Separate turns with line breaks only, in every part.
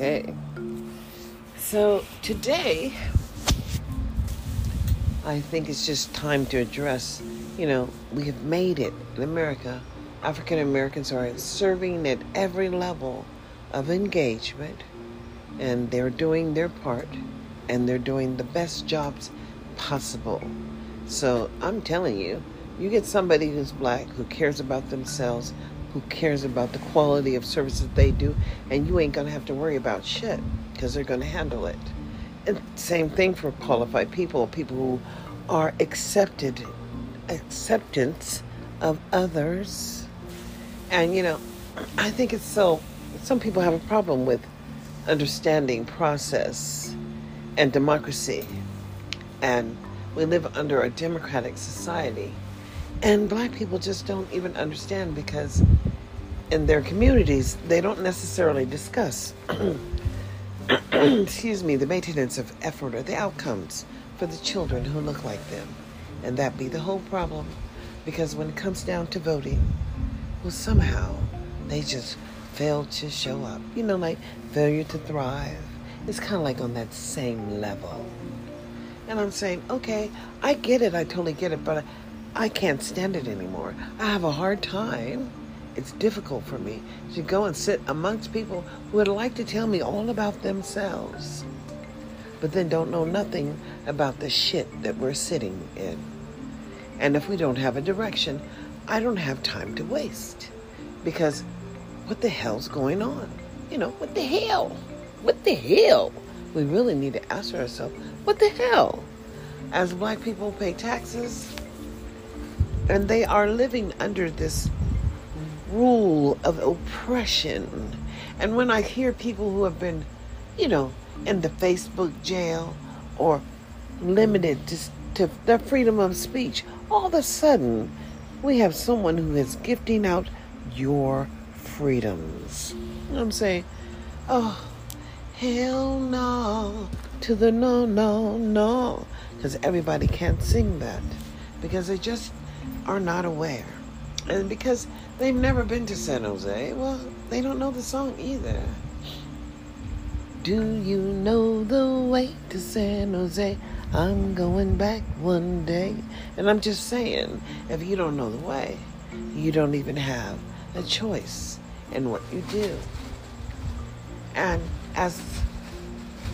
Okay. So today, I think it's just time to address, you know, we have made it in America. African Americans are serving at every level of engagement, and they're doing their part, and they're doing the best jobs possible. So I'm telling you, you get somebody who's black, who cares about themselves, who cares about the quality of services they do, and you ain't gonna have to worry about shit because they're gonna handle it. And same thing for qualified people, people who are accepted, acceptance of others. And you know, I think it's so. Some people have a problem with understanding process and democracy, and we live under a democratic society and black people just don't even understand because in their communities, they don't necessarily discuss, excuse me, the maintenance of effort or the outcomes for the children who look like them. And that be the whole problem. Because when it comes down to voting, well, somehow they just fail to show up. You know, like failure to thrive. It's kind of like on that same level. And I'm saying, okay, I get it. I totally get it. But I can't stand it anymore. I have a hard time. It's difficult for me to go and sit amongst people who would like to tell me all about themselves, but then don't know nothing about the shit that we're sitting in. And if we don't have a direction, I don't have time to waste. Because what the hell's going on? You know, what the hell? What the hell? We really need to ask ourselves, what the hell? As black people pay taxes, and they are living under this rule of oppression. And when I hear people who have been, you know, in the Facebook jail or limited to, to their freedom of speech, all of a sudden we have someone who is gifting out your freedoms. I'm saying, oh, hell no to the no, no, no. Because everybody can't sing that. Because they just are not aware. And because they've never been to San Jose, well, they don't know the song either. Do you know the way to San Jose? I'm going back one day. And I'm just saying, if you don't know the way, you don't even have a choice in what you do. And as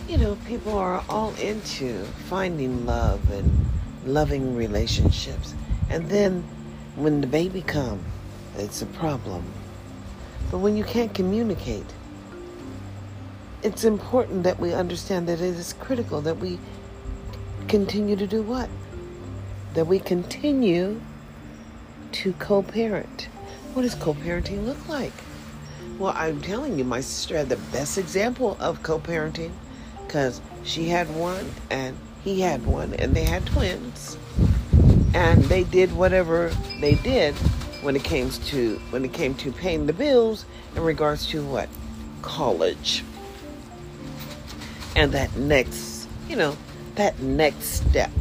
you know, people are all into finding love and loving relationships. And then when the baby comes, it's a problem. But when you can't communicate, it's important that we understand that it is critical that we continue to do what? That we continue to co parent. What does co parenting look like? Well, I'm telling you, my sister had the best example of co parenting because she had one and he had one, and they had twins and they did whatever they did when it came to when it came to paying the bills in regards to what? College. And that next you know that next step.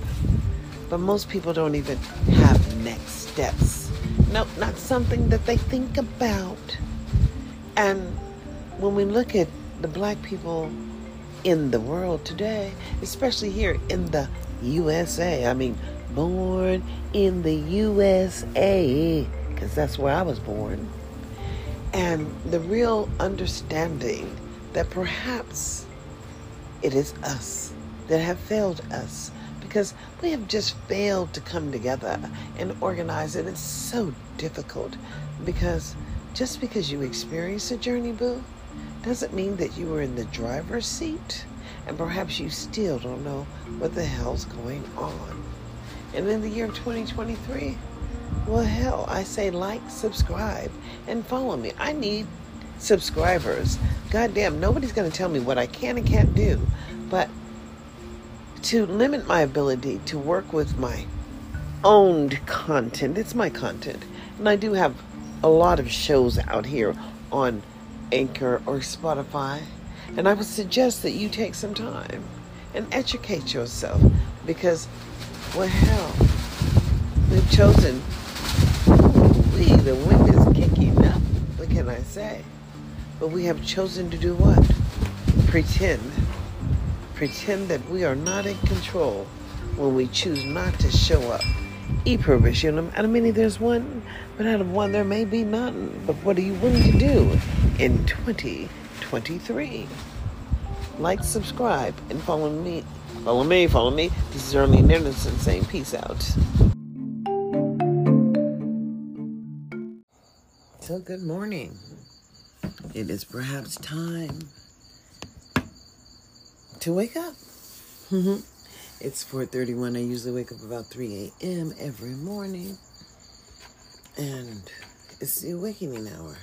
But most people don't even have next steps. No not something that they think about. And when we look at the black people in the world today especially here in the USA I mean born in the USA, because that's where I was born. And the real understanding that perhaps it is us that have failed us because we have just failed to come together and organize it. It's so difficult because just because you experience a journey, boo, doesn't mean that you were in the driver's seat and perhaps you still don't know what the hell's going on. And in the year of 2023, well, hell, I say like, subscribe, and follow me. I need subscribers. Goddamn, nobody's going to tell me what I can and can't do. But to limit my ability to work with my owned content, it's my content. And I do have a lot of shows out here on Anchor or Spotify. And I would suggest that you take some time and educate yourself because well, hell, we've chosen. We, the wind is kicking up. What can I say. But we have chosen to do what? Pretend. Pretend that we are not in control when we choose not to show up. E pluribus, out of many there's one, but out of one there may be none. But what are you willing to do in 2023? Like, subscribe, and follow me. Follow me, follow me. This is Erlene Anderson saying peace out. So, good morning. It is perhaps time to wake up. Mm-hmm. it's 4:31. I usually wake up about 3 a.m. every morning, and it's the awakening hour.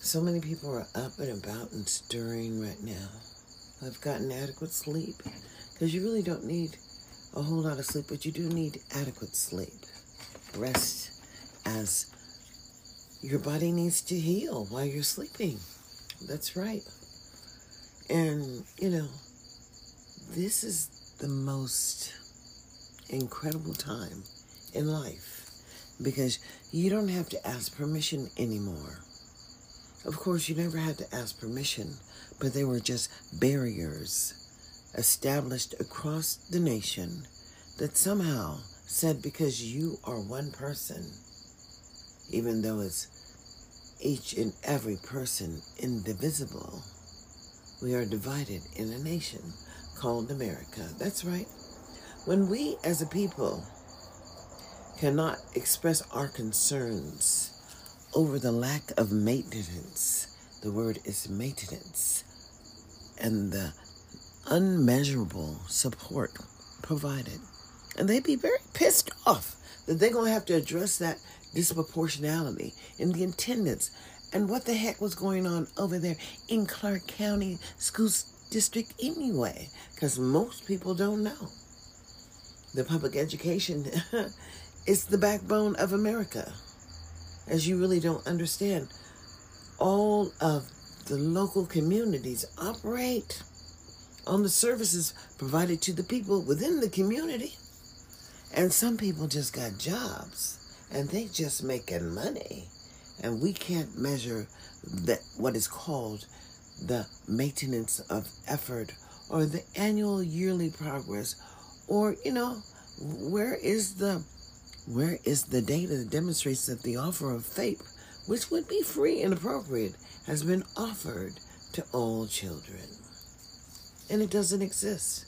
So many people are up and about and stirring right now. I've gotten adequate sleep because you really don't need a whole lot of sleep, but you do need adequate sleep. Rest as your body needs to heal while you're sleeping. That's right. And, you know, this is the most incredible time in life because you don't have to ask permission anymore. Of course, you never had to ask permission, but they were just barriers established across the nation that somehow said because you are one person, even though it's each and every person indivisible, we are divided in a nation called America. That's right. When we as a people cannot express our concerns over the lack of maintenance, the word is maintenance, and the unmeasurable support provided. And they'd be very pissed off that they're going to have to address that disproportionality in the attendance and what the heck was going on over there in Clark County School District anyway, because most people don't know. The public education is the backbone of America, as you really don't understand. All of the local communities operate on the services provided to the people within the community. And some people just got jobs and they just making money. And we can't measure that what is called the maintenance of effort or the annual yearly progress or you know where is the where is the data that demonstrates that the offer of FAPE which would be free and appropriate has been offered to all children and it doesn't exist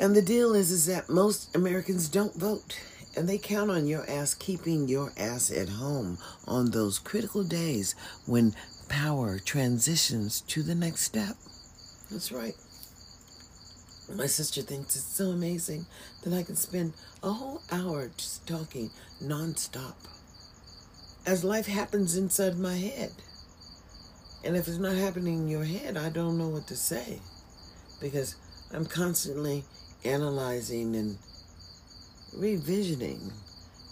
and the deal is is that most Americans don't vote and they count on your ass keeping your ass at home on those critical days when power transitions to the next step. That's right. My sister thinks it's so amazing that I can spend a whole hour just talking nonstop as life happens inside my head. And if it's not happening in your head, I don't know what to say because I'm constantly analyzing and revisioning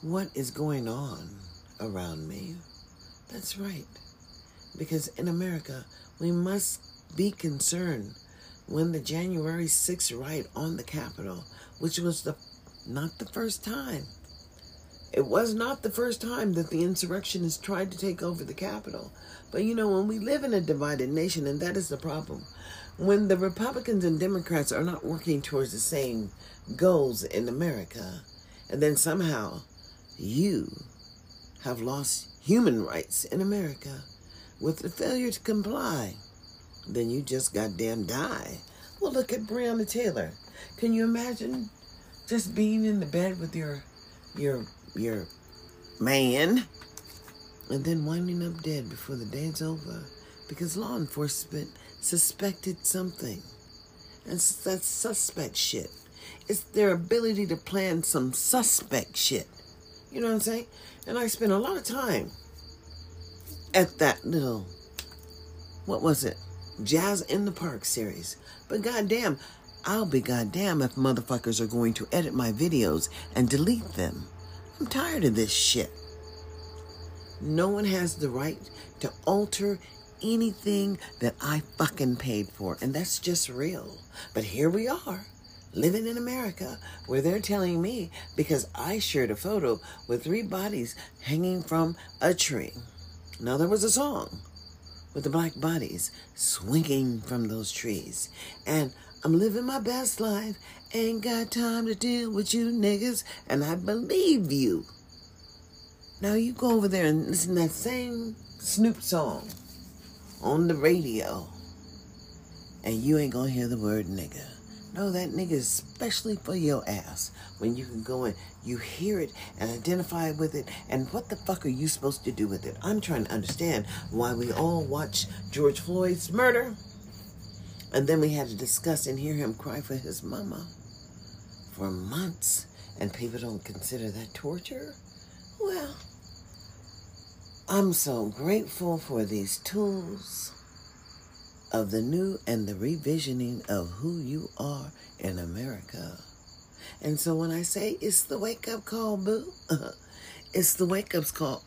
what is going on around me. That's right. Because in America, we must be concerned when the January 6th riot on the Capitol, which was the not the first time. It was not the first time that the insurrectionists tried to take over the Capitol. But you know, when we live in a divided nation, and that is the problem, when the Republicans and Democrats are not working towards the same goals in America, and then somehow you have lost human rights in America with the failure to comply, then you just goddamn die. Well, look at Breonna Taylor. Can you imagine just being in the bed with your your your man and then winding up dead before the day's over because law enforcement suspected something. And that's suspect shit. It's their ability to plan some suspect shit. You know what I'm saying? And I spent a lot of time at that little, what was it? Jazz in the Park series. But goddamn, I'll be goddamn if motherfuckers are going to edit my videos and delete them. I'm tired of this shit. No one has the right to alter anything that I fucking paid for. And that's just real. But here we are, living in America, where they're telling me because I shared a photo with three bodies hanging from a tree. Now, there was a song with the black bodies swinging from those trees. And I'm living my best life. Ain't got time to deal with you niggas. And I believe you. Now you go over there and listen to that same Snoop song on the radio. And you ain't gonna hear the word nigga. No, that nigga is especially for your ass. When you can go and you hear it and identify with it. And what the fuck are you supposed to do with it? I'm trying to understand why we all watch George Floyd's murder. And then we had to discuss and hear him cry for his mama for months. And people don't consider that torture? Well, I'm so grateful for these tools of the new and the revisioning of who you are in America. And so when I say it's the wake up call, boo, it's the wake up call.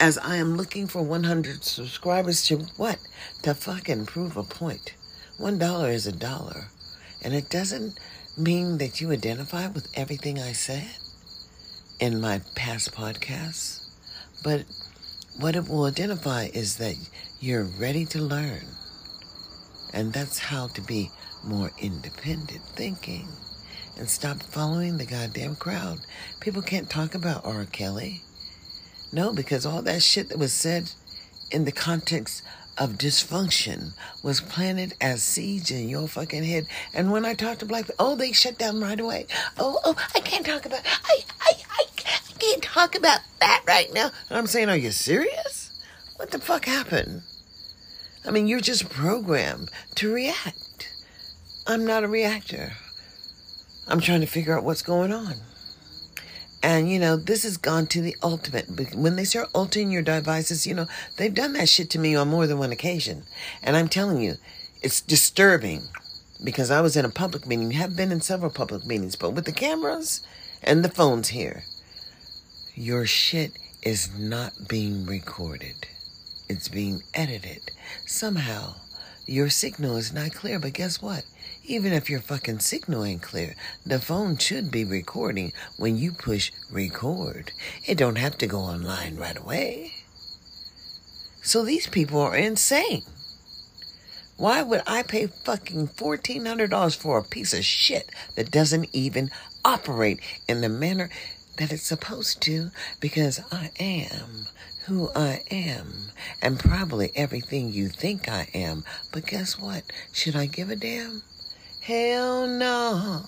As I am looking for 100 subscribers to what? To fucking prove a point. One dollar is a dollar. And it doesn't mean that you identify with everything I said in my past podcasts. But what it will identify is that you're ready to learn and that's how to be more independent thinking and stop following the goddamn crowd. People can't talk about R. Kelly. No, because all that shit that was said in the context of dysfunction was planted as seeds in your fucking head. And when I talk to black people, oh, they shut down right away. Oh, oh, I can't talk about, I, I, I, I can't talk about that right now. And I'm saying, are you serious? What the fuck happened? I mean, you're just programmed to react. I'm not a reactor. I'm trying to figure out what's going on. And, you know, this has gone to the ultimate. When they start altering your devices, you know, they've done that shit to me on more than one occasion. And I'm telling you, it's disturbing because I was in a public meeting, have been in several public meetings, but with the cameras and the phones here, your shit is not being recorded it's being edited. Somehow, your signal is not clear, but guess what? Even if your fucking signal ain't clear, the phone should be recording when you push record. It don't have to go online right away. So these people are insane. Why would I pay fucking $1,400 for a piece of shit that doesn't even operate in the manner that it's supposed to? Because I am who I am and probably everything you think I am. But guess what? Should I give a damn? Hell no.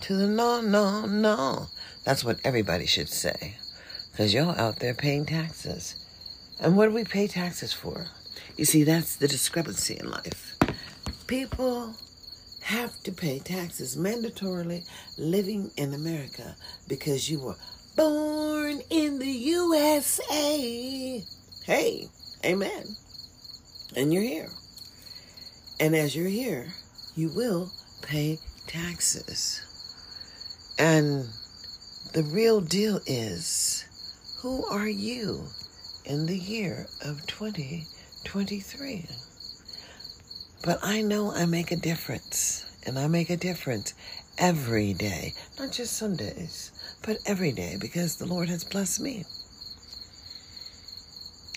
To the no, no, no. That's what everybody should say. Because y'all out there paying taxes. And what do we pay taxes for? You see, that's the discrepancy in life. People have to pay taxes mandatorily living in America because you were born in the USA. Hey, amen. And you're here. And as you're here, you will pay taxes. And the real deal is who are you in the year of 2023? But I know I make a difference, and I make a difference every day, not just Sundays but every day because the Lord has blessed me.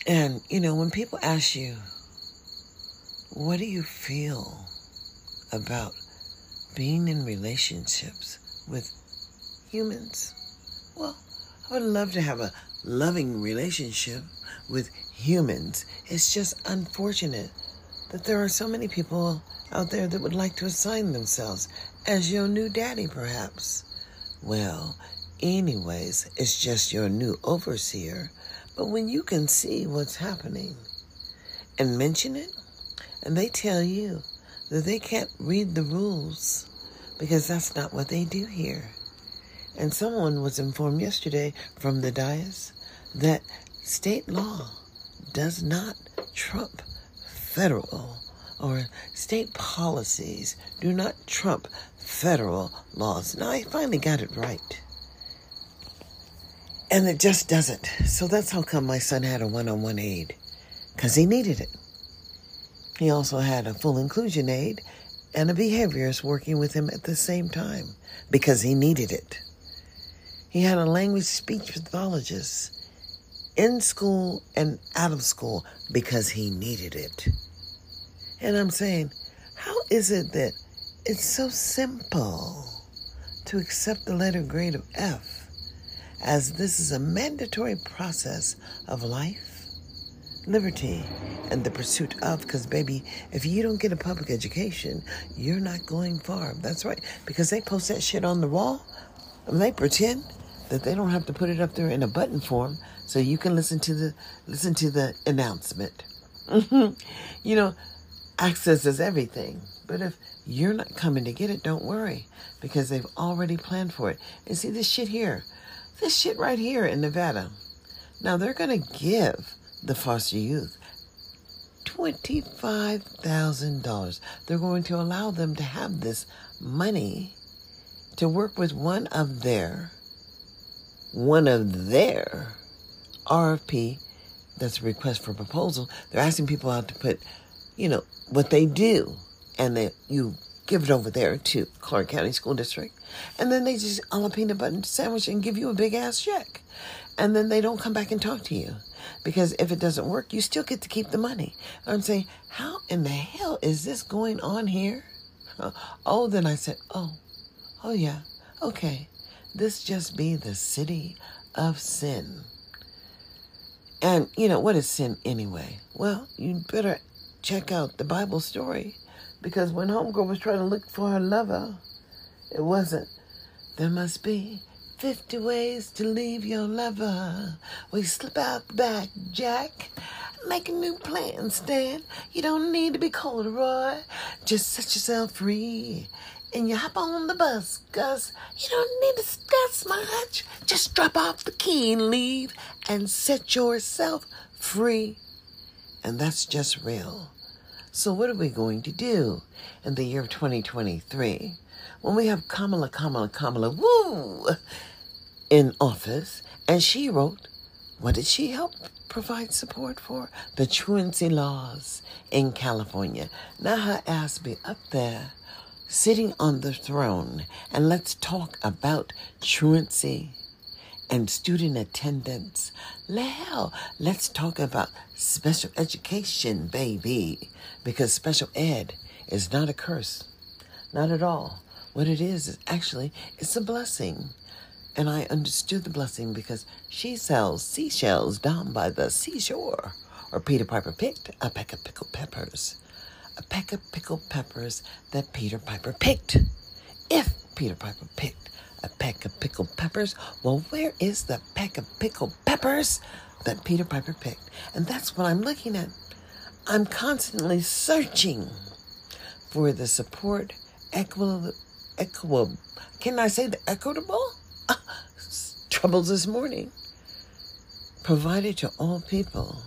And, you know, when people ask you, what do you feel about being in relationships with humans? Well, I would love to have a loving relationship with humans. It's just unfortunate that there are so many people out there that would like to assign themselves as your new daddy, perhaps. Well, anyways, it's just your new overseer. But when you can see what's happening and mention it, and they tell you that they can't read the rules because that's not what they do here. And someone was informed yesterday from the dais that state law does not trump federal or state policies do not trump federal laws. Now I finally got it right. And it just doesn't. So that's how come my son had a one on one aide, because he needed it. He also had a full inclusion aide and a behaviorist working with him at the same time because he needed it. He had a language speech pathologist in school and out of school because he needed it. And I'm saying, how is it that it's so simple to accept the letter grade of F, as this is a mandatory process of life, liberty, and the pursuit of? Because, baby, if you don't get a public education, you're not going far. That's right, because they post that shit on the wall and they pretend that they don't have to put it up there in a button form so you can listen to the listen to the announcement. you know, access is everything. But if you're not coming to get it, don't worry because they've already planned for it. And see this shit here, this shit right here in Nevada. Now they're going to give the foster youth $25,000. They're going to allow them to have this money to work with one of their one of their RFP that's a request for proposal. They're asking people out to put you know, what they do. And then you give it over there to Clark County School District. And then they just jalapeno button sandwich and give you a big ass check. And then they don't come back and talk to you. Because if it doesn't work, you still get to keep the money. I'm saying, how in the hell is this going on here? Uh, oh, then I said, oh, oh yeah, okay. This just be the city of sin. And, you know, what is sin anyway? Well, you better check out the Bible story because when Homegirl was trying to look for her lover, it wasn't. There must be 50 ways to leave your lover. We slip out the back, Jack. Make a new plan, Stan. You don't need to be coy Roy. Just set yourself free. And you hop on the bus, Gus. You don't need to discuss much. Just drop off the key and leave and set yourself free. And that's just real. So, what are we going to do in the year of 2023 when we have Kamala, Kamala, Kamala, woo, in office? And she wrote, what did she help provide support for? The truancy laws in California. Now her ass be up there sitting on the throne and let's talk about truancy and student attendance. Hell, let's talk about special education, baby, because special ed is not a curse, not at all. What it is is actually it's a blessing. And I understood the blessing because she sells seashells down by the seashore. Or Peter Piper picked a peck of pickled peppers. A peck of pickled peppers that Peter Piper picked. If Peter Piper picked a peck of pickled peppers. Well, where is the peck of pickled peppers that Peter Piper picked? And that's what I'm looking at. I'm constantly searching for the support, equitable, equitable can I say the equitable? troubles this morning. Provided to all people.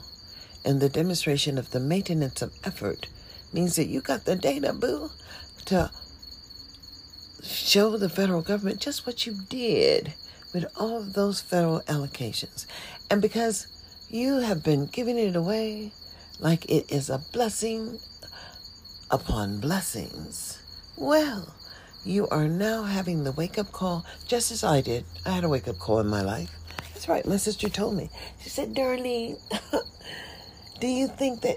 And the demonstration of the maintenance of effort means that you got the data, boo, to show the federal government just what you did with all of those federal allocations. And because you have been giving it away like it is a blessing upon blessings, well, you are now having the wake up call just as I did. I had a wake up call in my life. That's right, my sister told me. She said, Darlene, do you think that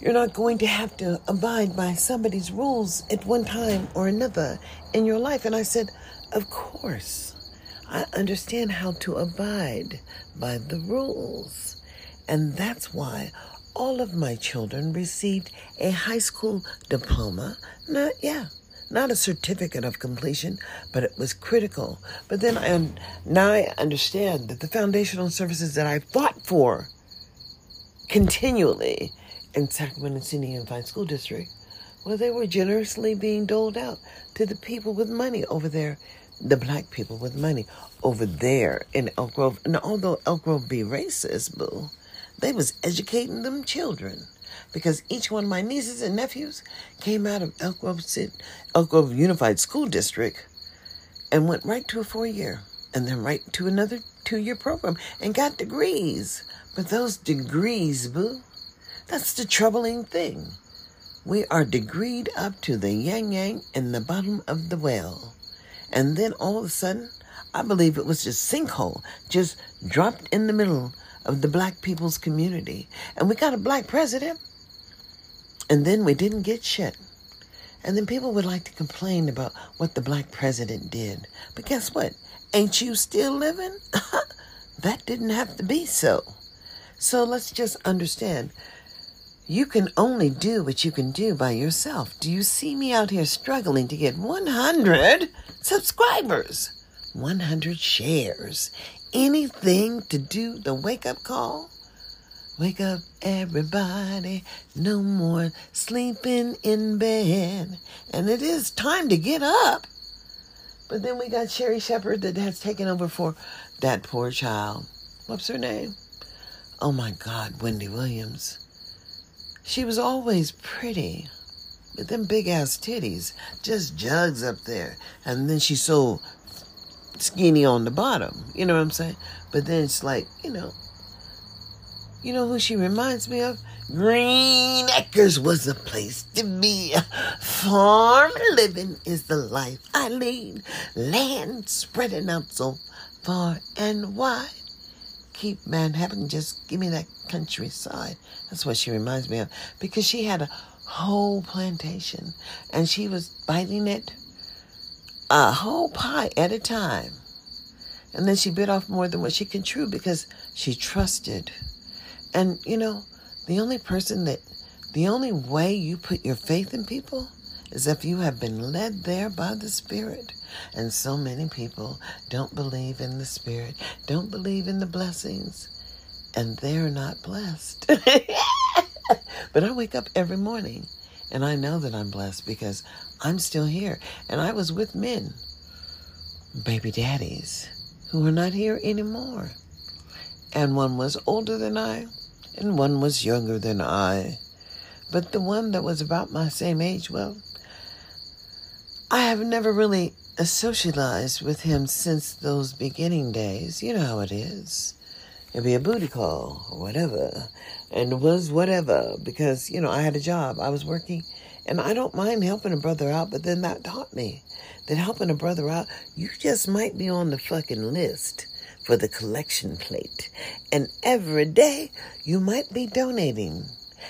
you're not going to have to abide by somebody's rules at one time or another in your life. And I said, Of course. I understand how to abide by the rules. And that's why all of my children received a high school diploma. Not, yeah, not a certificate of completion, but it was critical. But then I, now I understand that the foundational services that I fought for continually in Sacramento City Unified School District, well, they were generously being doled out to the people with money over there, the black people with money over there in Elk Grove. And although Elk Grove be racist, boo, they was educating them children because each one of my nieces and nephews came out of Elk Grove, Elk Grove Unified School District and went right to a four year and then right to another two year program and got degrees. But those degrees, boo, that's the troubling thing. We are degreed up to the yang yang in the bottom of the well. And then all of a sudden, I believe it was just sinkhole, just dropped in the middle of the black people's community. And we got a black president. And then we didn't get shit. And then people would like to complain about what the black president did. But guess what? Ain't you still living? that didn't have to be so. So let's just understand you can only do what you can do by yourself. Do you see me out here struggling to get 100 subscribers, 100 shares, anything to do the wake up call? Wake up, everybody. No more sleeping in bed. And it is time to get up. But then we got Sherri Shepherd that has taken over for that poor child. What's her name? Oh my God, Wendy Williams. She was always pretty. With them big ass titties, just jugs up there. And then she's so skinny on the bottom. You know what I'm saying? But then it's like, you know, you know who she reminds me of? Green Acres was the place to be. Farm living is the life I lead. Land spreading out so far and wide keep Manhattan, just give me that countryside. That's what she reminds me of. Because she had a whole plantation and she was biting it a whole pie at a time. And then she bit off more than what she can chew because she trusted. And, you know, the only person that, the only way you put your faith in people is if you have been led there by the Spirit. And so many people don't believe in the Spirit, don't believe in the blessings, and they're not blessed. but I wake up every morning and I know that I'm blessed because I'm still here. And I was with men, baby daddies, who are not here anymore. And one was older than I, and one was younger than I. But the one that was about my same age, well, I have never really socialized with him since those beginning days. You know how it is. It'd be a booty call or whatever. And it was whatever because, you know, I had a job. I was working and I don't mind helping a brother out, but then that taught me that helping a brother out, you just might be on the fucking list for the collection plate. And every day you might be donating.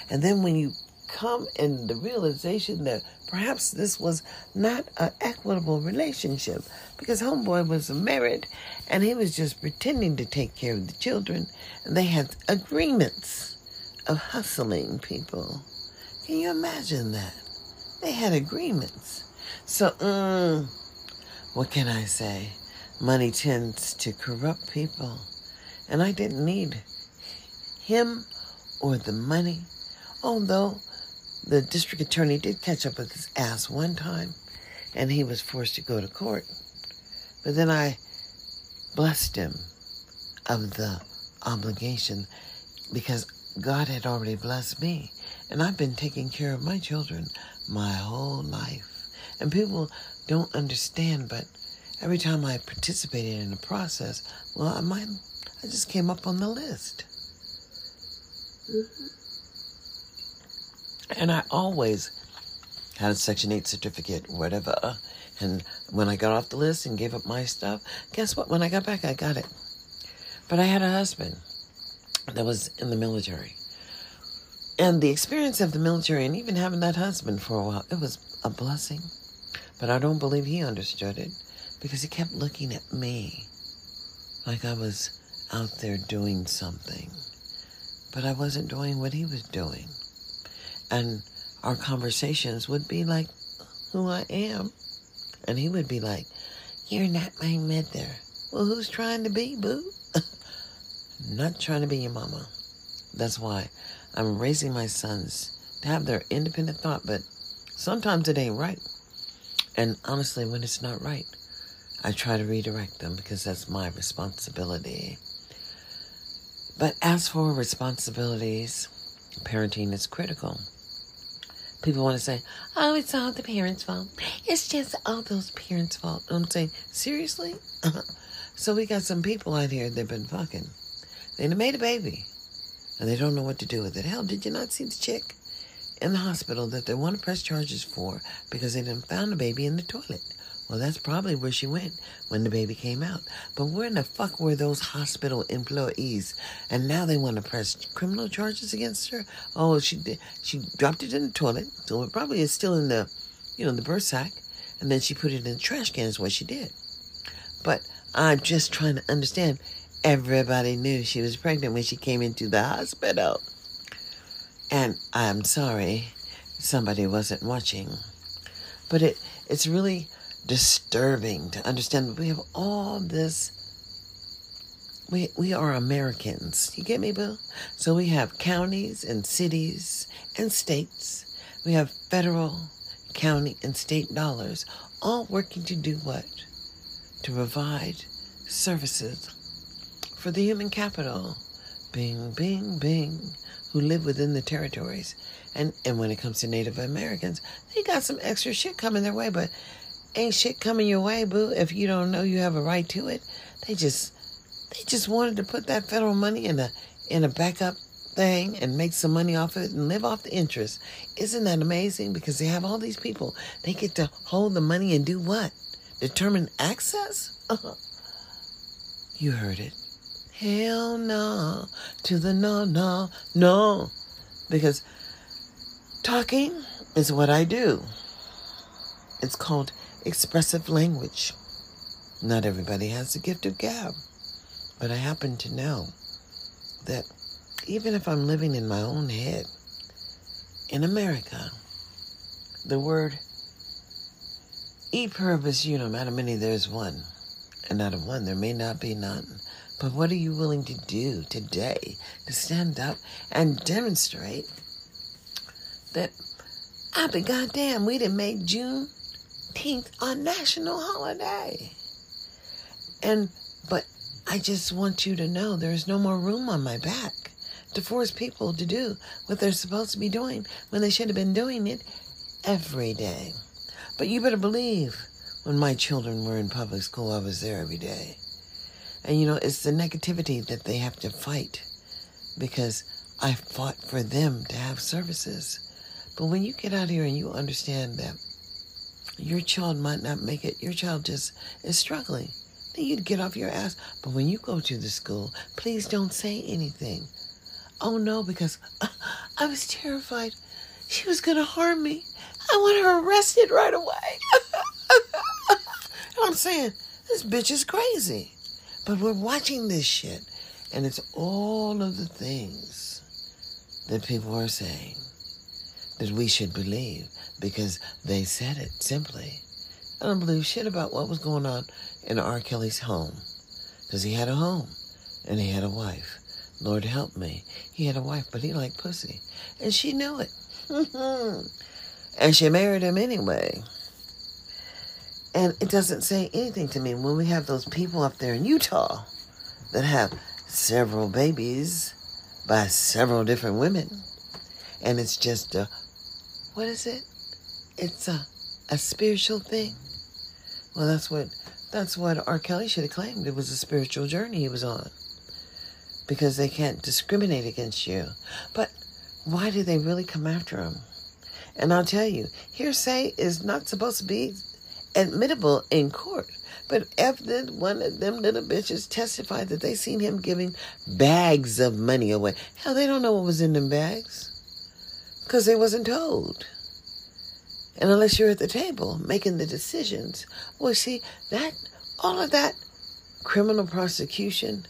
And then when you come in the realization that perhaps this was not an equitable relationship because homeboy was married and he was just pretending to take care of the children and they had agreements of hustling people can you imagine that they had agreements so mm, what can i say money tends to corrupt people and i didn't need him or the money although the district attorney did catch up with his ass one time, and he was forced to go to court. But then I blessed him of the obligation because God had already blessed me. And I've been taking care of my children my whole life. And people don't understand, but every time I participated in the process, well, I might, I just came up on the list. Mm-hmm. And I always had a Section 8 certificate, whatever. And when I got off the list and gave up my stuff, guess what? When I got back, I got it. But I had a husband that was in the military. And the experience of the military and even having that husband for a while, it was a blessing. But I don't believe he understood it because he kept looking at me like I was out there doing something. But I wasn't doing what he was doing and our conversations would be like who I am. And he would be like, You're not my mother. Well, who's trying to be, boo? not trying to be your mama. That's why I'm raising my sons to have their independent thought, but sometimes it ain't right. And honestly, when it's not right, I try to redirect them because that's my responsibility. But as for responsibilities, parenting is critical. People want to say, oh, it's all the parents' fault. It's just all those parents' fault. I'm saying, seriously? so we got some people out here that have been fucking. They made a baby and they don't know what to do with it. Hell, did you not see the chick in the hospital that they want to press charges for because they didn't found a baby in the toilet? Well, that's probably where she went when the baby came out. But where in the fuck were those hospital employees? And now they want to press criminal charges against her. Oh, she. She dropped it in the toilet, so it probably is still in the, you know, the birth sac, and then she put it in the trash can. Is what she did. But I'm just trying to understand. Everybody knew she was pregnant when she came into the hospital. And I'm sorry somebody wasn't watching. But it it's really disturbing to understand we have all this we we are Americans. You get me, Bill? So we have counties and cities and states. We have federal, county, and state dollars all working to do what? To provide services for the human capital. Bing, bing, bing, who live within the territories. And and when it comes to Native Americans, they got some extra shit coming their way, but ain't shit coming your way, boo, if you don't know you have a right to it. They just they just wanted to put that federal money in a in a backup thing and make some money off it and live off the interest. Isn't that amazing? Because they have all these people. They get to hold the money and do what? Determine access? You heard it. Hell no. To the no, no, no. Because talking is what I do. It's called expressive language. Not everybody has the gift of gab, but I happen to know that even if I'm living in my own head, in America, the word e pluribus unum, out of many there's one, and out of one there may not be none. But what are you willing to do today to stand up and demonstrate that I'll be goddamn, we didn't make June 15th a national holiday. And, but I just want you to know there's no more room on my back to force people to do what they're supposed to be doing when they should have been doing it every day. But you better believe when my children were in public school, I was there every day. And you know, it's the negativity that they have to fight because I fought for them to have services. But when you get out here and you understand that your child might not make it. Your child just is struggling. Then you'd get off your ass. But when you go to the school, please don't say anything. Oh no, because I was terrified. She was going to harm me. I want her arrested right away. I'm saying, this bitch is crazy. But we're watching this shit. And it's all of the things that people are saying that we should believe because they said it simply. I don't believe shit about what was going on in R. Kelly's home because he had a home and he had a wife. Lord help me. He had a wife, but he liked pussy. And she knew it. and she married him anyway. And it doesn't say anything to me when we have those people up there in Utah that have several babies by several different women. And it's just a, what is it? it's a, a spiritual thing. Well, that's what that's what R. Kelly should have claimed. It was a spiritual journey he was on. Because they can't discriminate against you. But why do they really come after him? And I'll tell you, hearsay is not supposed to be admittable in court. But after one of them little bitches testified that they seen him giving bags of money away. Hell, they don't know what was in them bags. Because they wasn't told. And unless you're at the table making the decisions, well, see, that, all of that criminal prosecution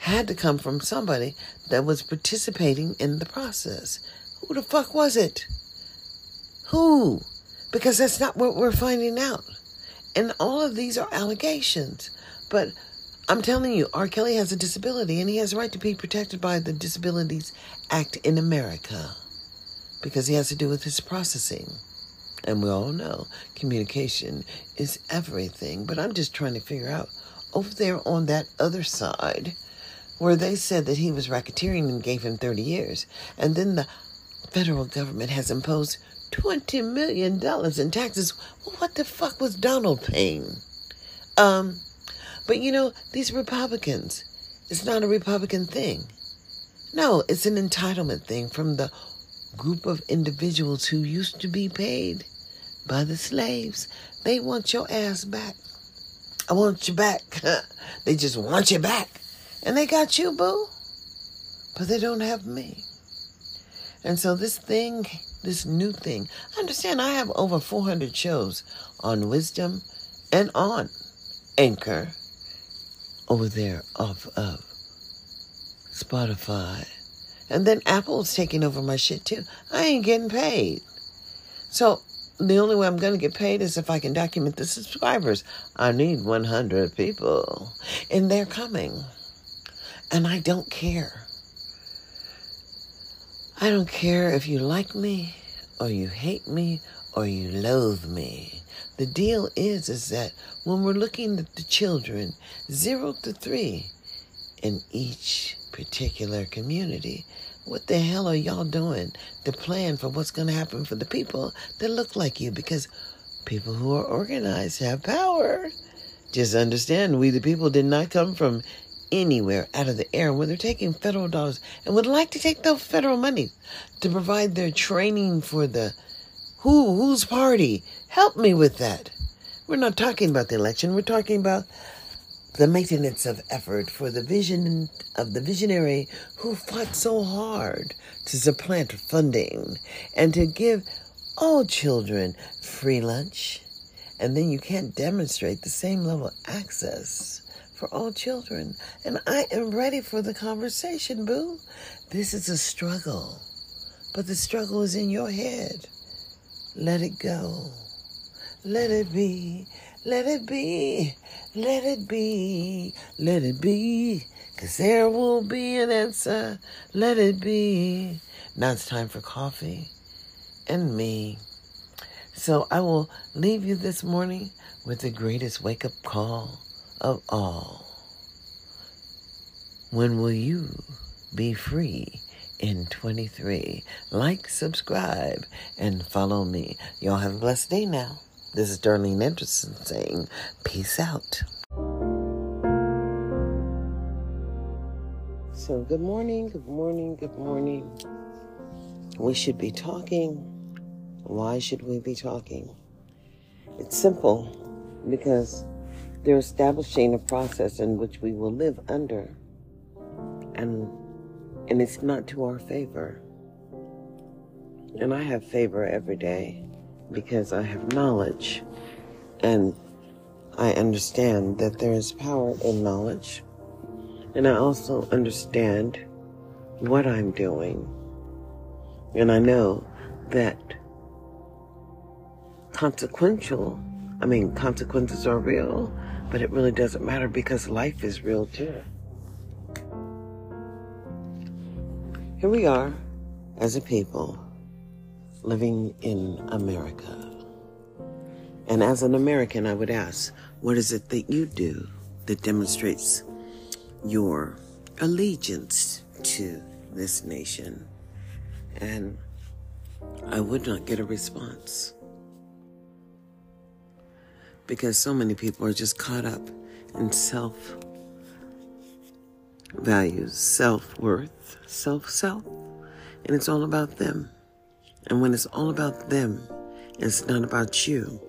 had to come from somebody that was participating in the process. Who the fuck was it? Who? Because that's not what we're finding out. And all of these are allegations. But I'm telling you, R. Kelly has a disability and he has a right to be protected by the Disabilities Act in America because he has to do with his processing. And we all know communication is everything. But I'm just trying to figure out over there on that other side where they said that he was racketeering and gave him 30 years. And then the federal government has imposed $20 million in taxes. Well, what the fuck was Donald paying? Um, but you know, these Republicans, it's not a Republican thing. No, it's an entitlement thing from the group of individuals who used to be paid by the slaves. They want your ass back. I want you back. they just want you back. And they got you, boo. But they don't have me. And so this thing, this new thing, understand I have over 400 shows on wisdom and on Anchor over there off of Spotify. And then Apple's taking over my shit too. I ain't getting paid. So the only way I'm going to get paid is if I can document the subscribers. I need 100 people. And they're coming. And I don't care. I don't care if you like me or you hate me or you loathe me. The deal is is that when we're looking at the children 0 to 3 in each particular community, what the hell are y'all doing to plan for what's going to happen for the people that look like you? Because people who are organized have power. Just understand, we the people did not come from anywhere out of the air where they're taking federal dollars and would like to take the federal money to provide their training for the who whose party. Help me with that. We're not talking about the election. We're talking about the maintenance of effort for the vision of the visionary who fought so hard to supplant funding and to give all children free lunch. And then you can't demonstrate the same level of access for all children. And I am ready for the conversation, boo. This is a struggle, but the struggle is in your head. Let it go. Let it be. Let it be. Let it be, let it be, cause there will be an answer. Let it be. Now it's time for coffee and me. So I will leave you this morning with the greatest wake up call of all. When will you be free in 23? Like, subscribe, and follow me. Y'all have a blessed day now. This is Darlene Anderson saying, Peace out. So, good morning, good morning, good morning. We should be talking. Why should we be talking? It's simple because they're establishing a process in which we will live under. And and it's not to our favor. And I have favor every day because I have knowledge and I understand that there is power in knowledge. And I also understand what I'm doing. And I know that consequential, I mean, consequences are real, but it really doesn't matter because life is real too. Here we are as a people living in America. And as an American, I would ask, what is it that you do that demonstrates your allegiance to this nation? And I would not get a response. Because so many people are just caught up in self values, self worth, self self. And it's all about them. And when it's all about them, it's not about you.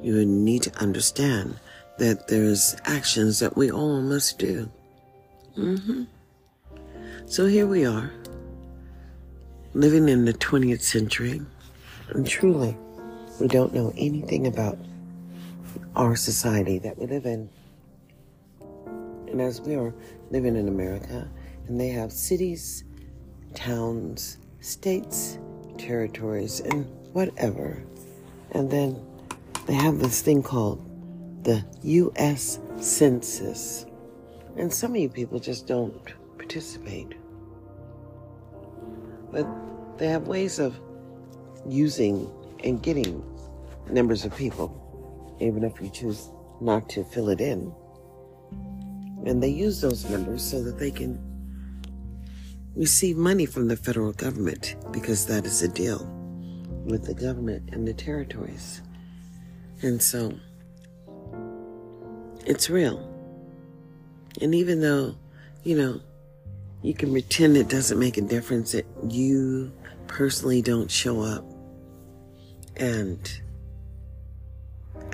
You need to understand that there's actions that we all must do. Mm-hmm. So here we are, living in the 20th century, and truly, we don't know anything about our society that we live in. And as we are living in America, and they have cities, towns, states, territories, and whatever. And then they have this thing called the U.S. Census. And some of you people just don't participate. But they have ways of using and getting numbers of people, even if you choose not to fill it in. And they use those numbers so that they can receive money from the federal government because that is a deal with the government and the territories. And so it's real. And even though, you know, you can pretend it doesn't make a difference that you personally don't show up, And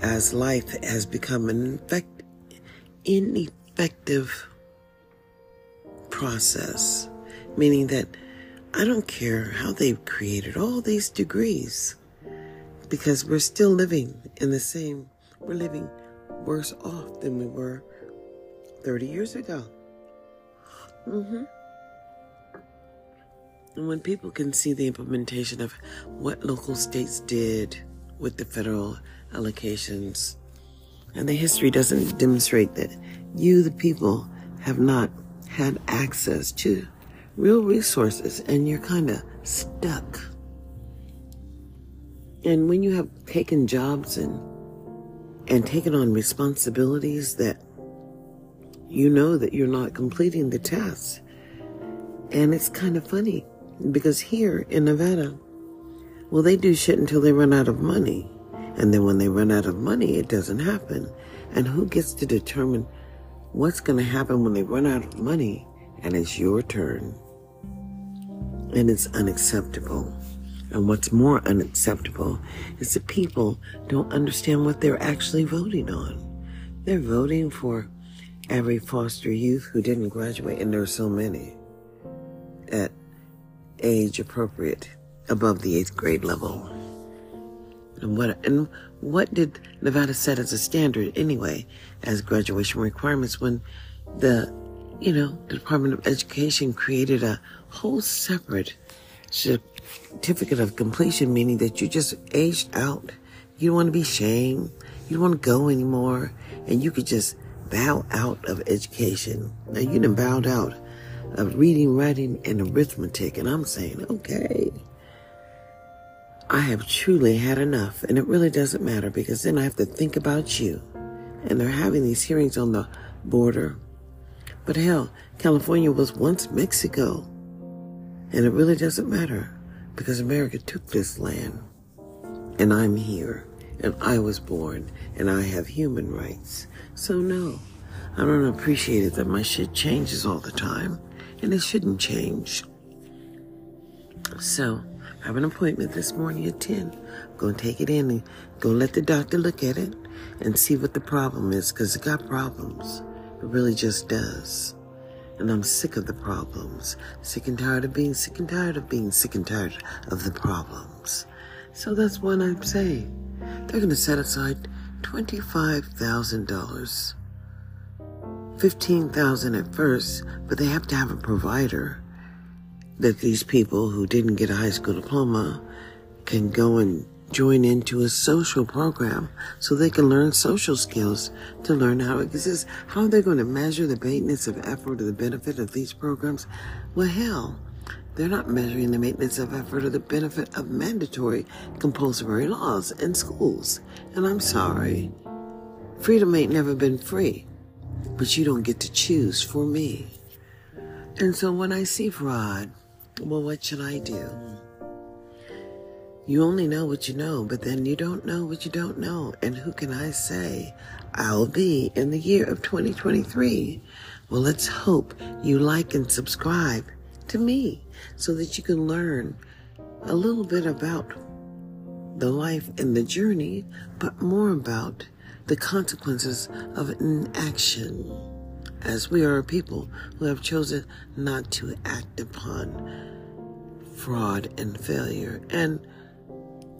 as life has become an infect, ineffective process, meaning that I don't care how they've created all these degrees because we're still living in the same, we're living worse off than we were 30 years ago. Mm-hmm. And when people can see the implementation of what local states did with the federal allocations, and the history doesn't demonstrate that you, the people, have not had access to real resources and you're kind of stuck. And when you have taken jobs and and taken on responsibilities that you know that you're not completing the tasks. And it's kind of funny because here in Nevada, well, they do shit until they run out of money. And then when they run out of money, it doesn't happen. And who gets to determine what's going to happen when they run out of money and it's your turn? And it's unacceptable. And what's more unacceptable is that people don't understand what they're actually voting on. They're voting for every foster youth who didn't graduate, and there are so many at age appropriate above the eighth grade level. And what and what did Nevada set as a standard anyway as graduation requirements when the you know the Department of Education created a whole separate certificate of completion, meaning that you just aged out. You don't want to be shamed. You don't want to go anymore. And you could just bow out of education. Now you done bowed out of reading, writing, and arithmetic. And I'm saying, okay, I have truly had enough. And it really doesn't matter because then I have to think about you. And they're having these hearings on the border. But hell, California was once Mexico. And it really doesn't matter because America took this land and I'm here and I was born and I have human rights. So no, I don't appreciate it that my shit changes all the time and it shouldn't change. So I have an appointment this morning at 10. I'm going to take it in and go let the doctor look at it and see what the problem is because it got problems. It really just does. And I'm sick of the problems. Sick and tired of being sick and tired of being sick and tired of the problems. So that's what I'm saying. They're going to set aside $25,000. 15,000 at first, but they have to have a provider that these people who didn't get a high school diploma can go and join into a social program so they can learn social skills to learn how it exists. How are they going to measure the maintenance of effort or the benefit of these programs? Well, hell, they're not measuring the maintenance of effort or the benefit of mandatory compulsory laws in schools. And I'm sorry. Freedom ain't never been free, but you don't get to choose for me. And so when I see fraud, well, what should I do? You only know what you know, but then you don't know what you don't know. And who can I say I'll be in the year of 2023? Well, let's hope you like and subscribe to me so that you can learn a little bit about the life and the journey, but more about the consequences of inaction as we are a people who have chosen not to act upon fraud and failure. And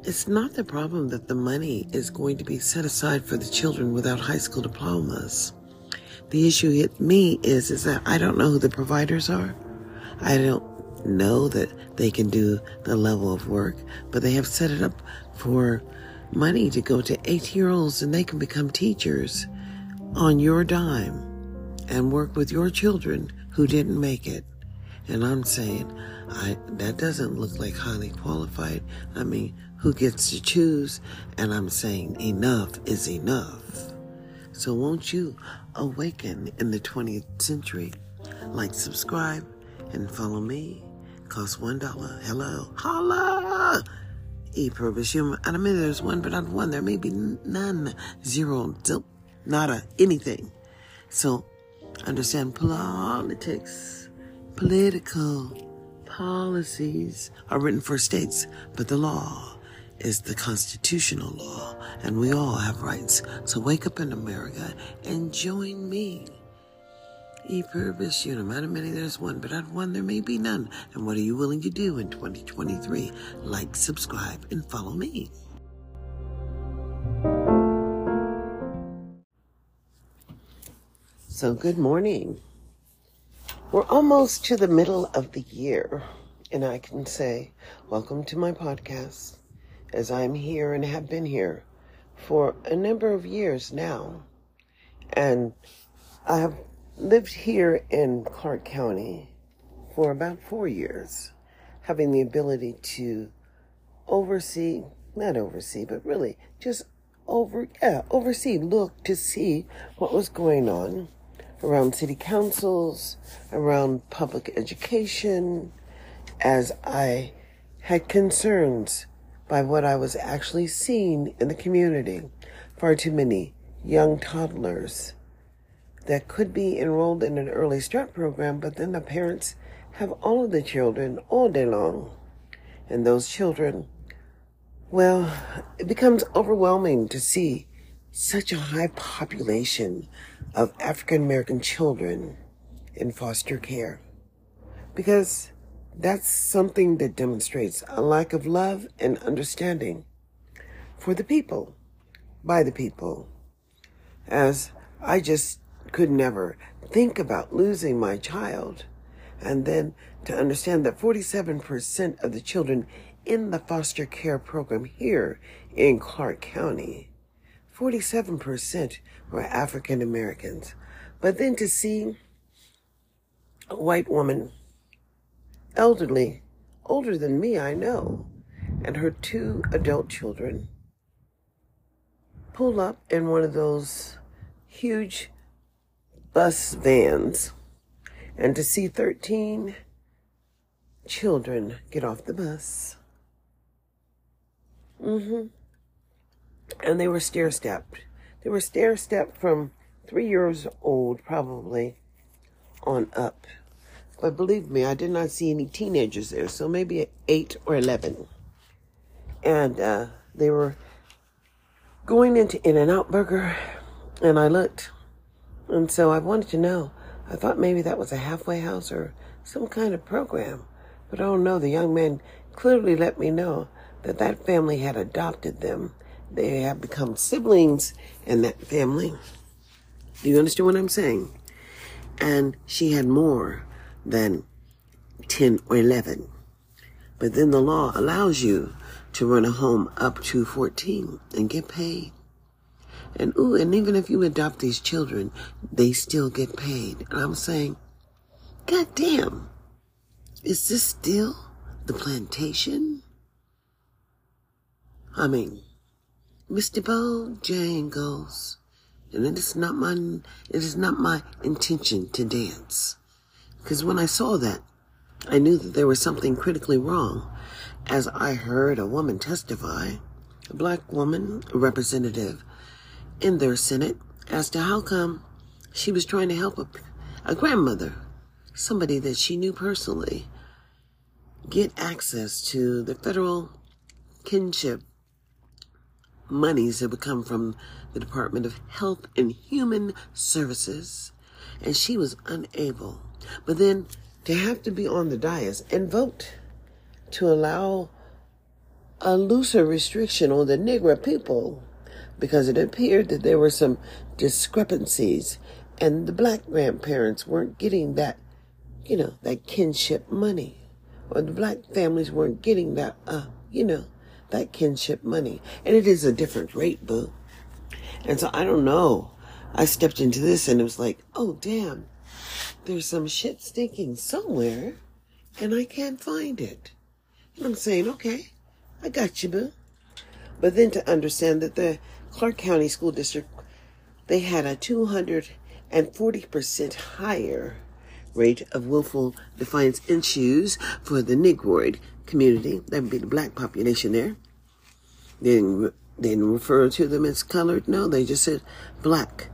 it's not the problem that the money is going to be set aside for the children without high school diplomas. The issue hit me is, is that I don't know who the providers are. I don't know that they can do the level of work, but they have set it up for money to go to eight year olds and they can become teachers on your dime and work with your children who didn't make it. And I'm saying, I, that doesn't look like highly qualified. I mean, who gets to choose? And I'm saying enough is enough. So won't you awaken in the 20th century? Like, subscribe, and follow me. Cost one dollar. Hello. Holla! E pluribus unum. I mean, there's one, but not one. There may be none. Zero. Zip. Nada. Anything. So, understand politics, political policies are written for states, but the law is the constitutional law, and we all have rights. So wake up in America and join me. E pluribus unum. Out of many there's one, but out of one there may be none. And what are you willing to do in 2023? Like, subscribe, and follow me. So, good morning. We're almost to the middle of the year, and I can say, Welcome to my podcast, as I'm here and have been here for a number of years now. And I have lived here in Clark County for about four years, having the ability to oversee, not oversee, but really just over, yeah, oversee, look to see what was going on around city councils, around public education, as I had concerns by what I was actually seeing in the community. Far too many young toddlers that could be enrolled in an early start program, but then the parents have all of the children all day long. And those children, well, it becomes overwhelming to see such a high population of African American children in foster care. Because that's something that demonstrates a lack of love and understanding for the people, by the people. As I just could never think about losing my child. And then to understand that 47% of the children in the foster care program here in Clark County, 47% were African Americans. But then to see a white woman, elderly, older than me, I know, and her two adult children pull up in one of those huge bus vans and to see 13 children get off the bus. Mm-hmm. And they were stair stepped. They were stair stepped from three years old, probably, on up. But believe me, I did not see any teenagers there, so maybe eight or 11. And uh, they were going into In N Out Burger, and I looked and so I wanted to know. I thought maybe that was a halfway house or some kind of program. But oh no, the young man clearly let me know that that family had adopted them. They have become siblings in that family. Do you understand what I'm saying? And she had more than 10 or 11. But then the law allows you to run a home up to 14 and get paid. And ooh, and even if you adopt these children, they still get paid. And I'm saying, God damn, is this still the plantation? I mean, Mr. Bojangles, and it is not my, it is not my intention to dance. Because when I saw that, I knew that there was something critically wrong. As I heard a woman testify, a black woman, representative in their Senate as to how come she was trying to help a, a grandmother, somebody that she knew personally, get access to the federal kinship monies that would come from the Department of Health and Human Services. And she was unable. But then to have to be on the dais and vote to allow a looser restriction on the Negro people because it appeared that there were some discrepancies and the black grandparents weren't getting that, you know, that kinship money. Or the black families weren't getting that, uh, you know, that kinship money. And it is a different rate, boo. And so I don't know. I stepped into this and it was like, oh, damn, there's some shit stinking somewhere and I can't find it. And I'm saying, okay, I got you, boo. But then to understand that the Clark County School District, they had a 240% higher rate of willful defiance issues for the Negroid community. That would be the black population there. They didn't, they didn't refer to them as colored. No, they just said black.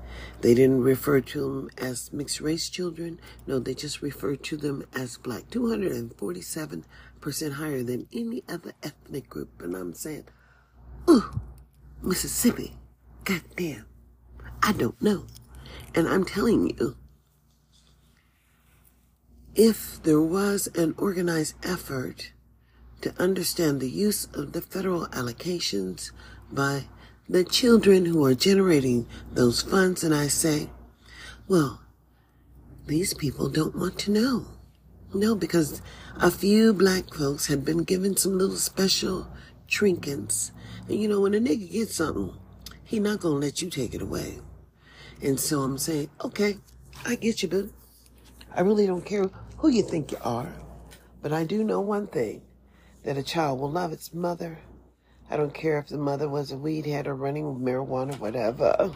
They didn't refer to them as mixed race children. No, they just referred to them as black. 247% higher than any other ethnic group. And I'm saying, ooh, Mississippi. Goddamn. I don't know. And I'm telling you, if there was an organized effort to understand the use of the federal allocations by the children who are generating those funds, and I say, well, these people don't want to know. No, because a few black folks had been given some little special trinkets. And you know, when a nigga gets something, he not gonna let you take it away. And so I'm saying, okay, I get you, boo. I really don't care who you think you are. But I do know one thing, that a child will love its mother. I don't care if the mother was a weed head or running marijuana, or whatever.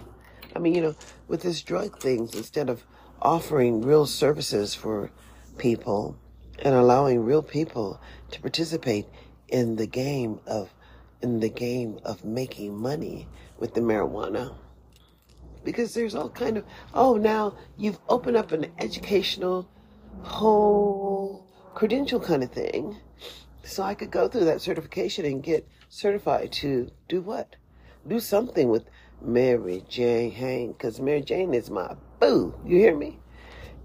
I mean, you know, with this drug things, instead of offering real services for people and allowing real people to participate in the game of in the game of making money with the marijuana because there's all kind of oh now you've opened up an educational whole credential kind of thing so i could go through that certification and get certified to do what do something with mary jane Hain, because mary jane is my boo you hear me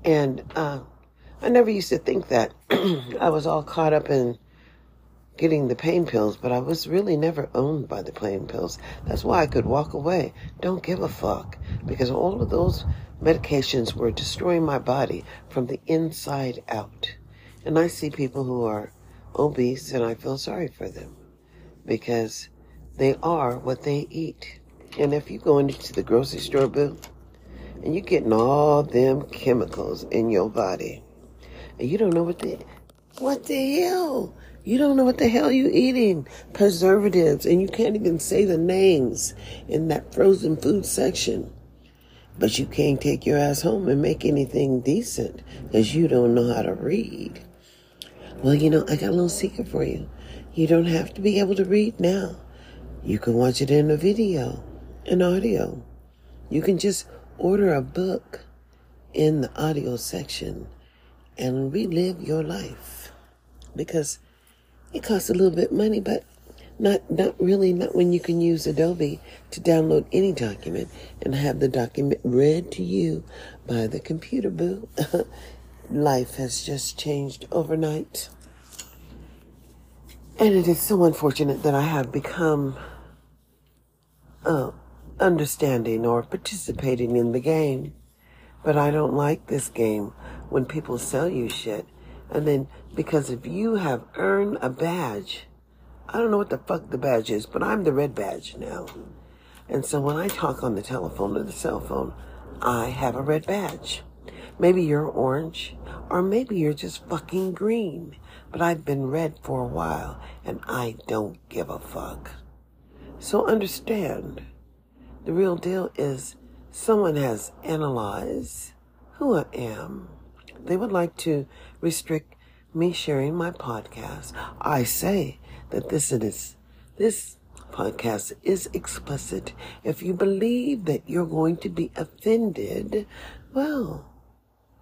and uh, i never used to think that i was all caught up in getting the pain pills, but I was really never owned by the pain pills. That's why I could walk away. Don't give a fuck. Because all of those medications were destroying my body from the inside out. And I see people who are obese and I feel sorry for them because they are what they eat. And if you go into the grocery store, boo, and you're getting all them chemicals in your body, and you don't know what the, what the hell? You don't know what the hell you eating. Preservatives, and you can't even say the names in that frozen food section. But you can't take your ass home and make anything decent because you don't know how to read. Well, you know, I got a little secret for you. You don't have to be able to read now. You can watch it in a video, an audio. You can just order a book in the audio section and relive your life. Because it costs a little bit money, but not not really not when you can use Adobe to download any document and have the document read to you by the computer boo. Life has just changed overnight. And it is so unfortunate that I have become uh, understanding or participating in the game. But I don't like this game when people sell you shit and then, because if you have earned a badge, I don't know what the fuck the badge is, but I'm the red badge now. And so when I talk on the telephone or the cell phone, I have a red badge. Maybe you're orange, or maybe you're just fucking green. But I've been red for a while, and I don't give a fuck. So understand, the real deal is someone has analyzed who I am they would like to restrict me sharing my podcast. I say that this is this podcast is explicit. If you believe that you're going to be offended, well,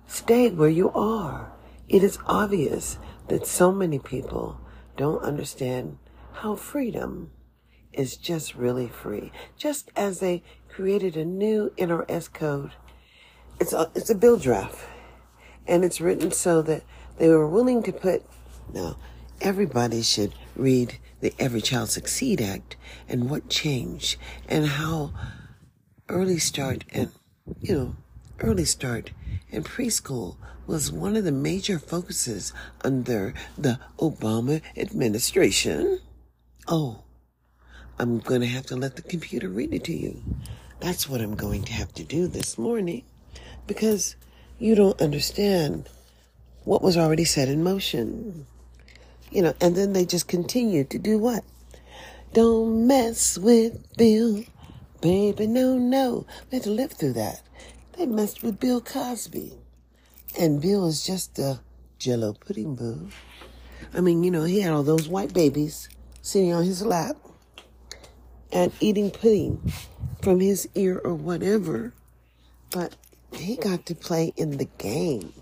stay where you are. It is obvious that so many people don't understand how freedom is just really free. Just as they created a new NRS code, it's a, it's a bill draft and it's written so that they were willing to put, now, everybody should read the Every Child Succeed Act and what changed and how early start and, you know, early start and preschool was one of the major focuses under the Obama administration. Oh, I'm going to have to let the computer read it to you. That's what I'm going to have to do this morning because you don't understand what was already set in motion. You know, and then they just continue to do what? Don't mess with Bill, baby, no, no. We had to live through that. They messed with Bill Cosby. And Bill is just a jello pudding boo. I mean, you know, he had all those white babies sitting on his lap and eating pudding from his ear or whatever. But he got to play in the game.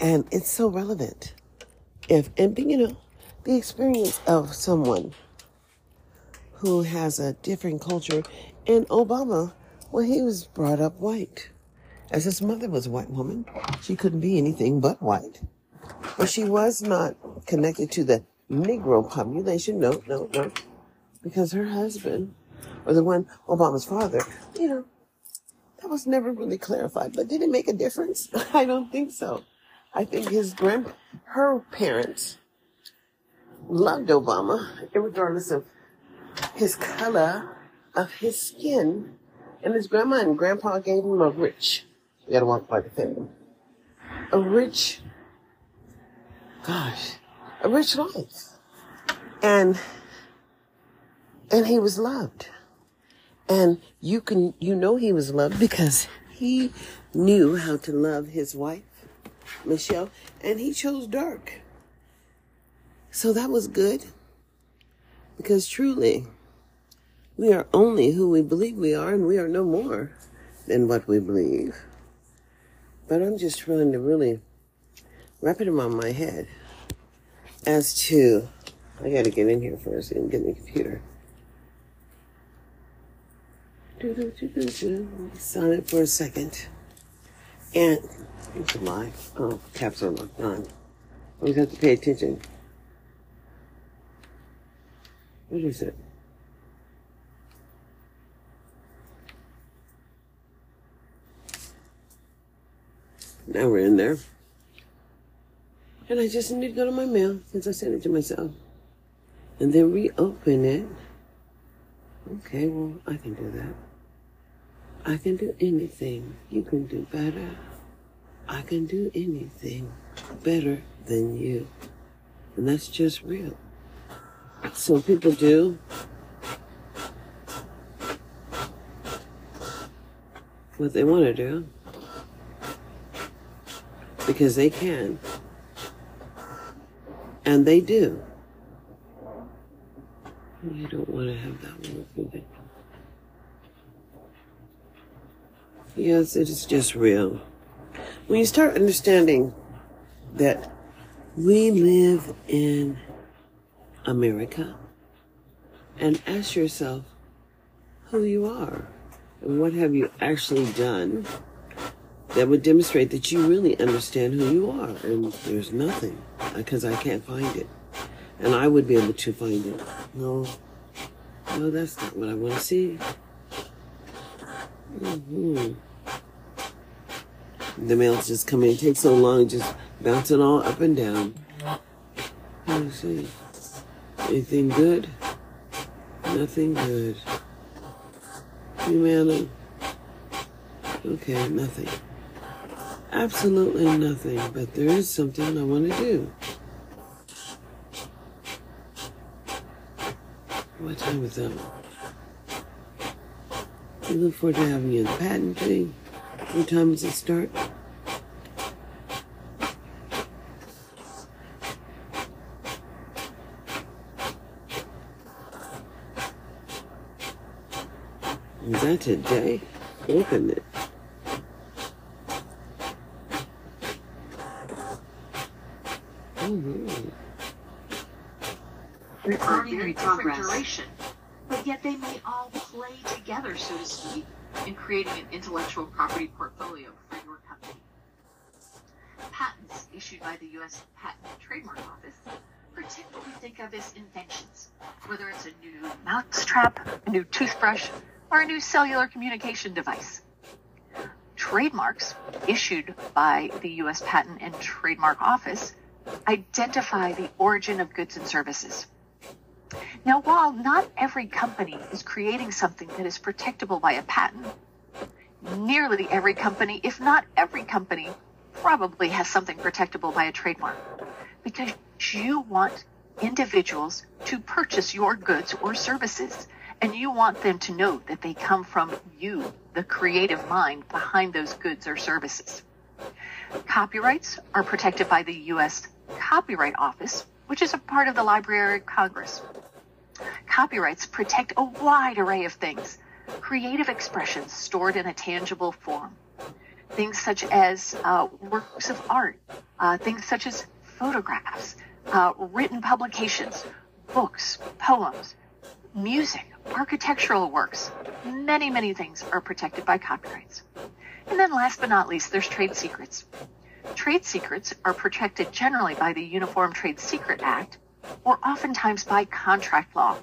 And it's so relevant. If and you know, the experience of someone who has a different culture. And Obama, well, he was brought up white. As his mother was a white woman, she couldn't be anything but white. But she was not connected to the Negro population. No, no, no. Because her husband, or the one, Obama's father, you know, that was never really clarified. But did it make a difference? I don't think so. I think his grand, her parents loved Obama, regardless of his color of his skin. And his grandma and grandpa gave him a rich, walk by the family, a rich, gosh, a rich life. And, and he was loved. And you can, you know he was loved because he knew how to love his wife, Michelle, and he chose dark. So that was good. Because truly, we are only who we believe we are, and we are no more than what we believe. But I'm just trying to really wrap it around my head as to, I gotta get in here first and get the computer. Silent for a second. And, it's a lie. Oh, caps are locked on. Always have to pay attention. What is it? Now we're in there. And I just need to go to my mail since I sent it to myself. And then reopen it. Okay, well, I can do that. I can do anything. You can do better. I can do anything better than you. And that's just real. So people do what they want to do because they can. And they do. You don't want to have that one moving. Yes, it is just real. When you start understanding that we live in America and ask yourself who you are and what have you actually done that would demonstrate that you really understand who you are. And there's nothing because I can't find it. And I would be able to find it. No, no, that's not what I want to see. Mm-hmm. The mail's just coming. It takes so long, just bouncing all up and down. Let me see. Anything good? Nothing good. Humana? Okay, nothing. Absolutely nothing, but there is something I want to do. What time is that? We look forward to having you in the patent thing. What time does it start? Is that today? Open it.
Mm-hmm. They're earning a different duration, but yet they may all play together, so to speak, in creating an intellectual property portfolio for your company. Patents issued by the U.S. Patent and Trademark Office protect what we think of as inventions, whether it's a new mousetrap, a new toothbrush, or a new cellular communication device. Trademarks issued by the U.S. Patent and Trademark Office identify the origin of goods and services. Now, while not every company is creating something that is protectable by a patent, nearly every company, if not every company, probably has something protectable by a trademark because you want individuals to purchase your goods or services and you want them to know that they come from you, the creative mind behind those goods or services. Copyrights are protected by the U.S. Copyright Office, which is a part of the Library of Congress. Copyrights protect a wide array of things, creative expressions stored in a tangible form. Things such as uh, works of art, uh, things such as photographs, uh, written publications, books, poems, music, architectural works, many, many things are protected by copyrights. And then last but not least, there's trade secrets. Trade secrets are protected generally by the Uniform Trade Secret Act or oftentimes by contract law.